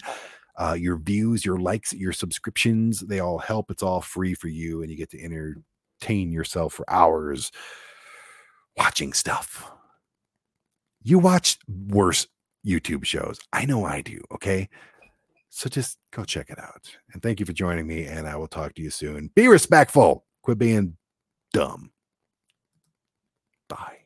uh, your views, your likes, your subscriptions, they all help. It's all free for you, and you get to entertain yourself for hours watching stuff. You watch worse YouTube shows. I know I do. Okay. So just go check it out. And thank you for joining me. And I will talk to you soon. Be respectful. Quit being dumb. Bye.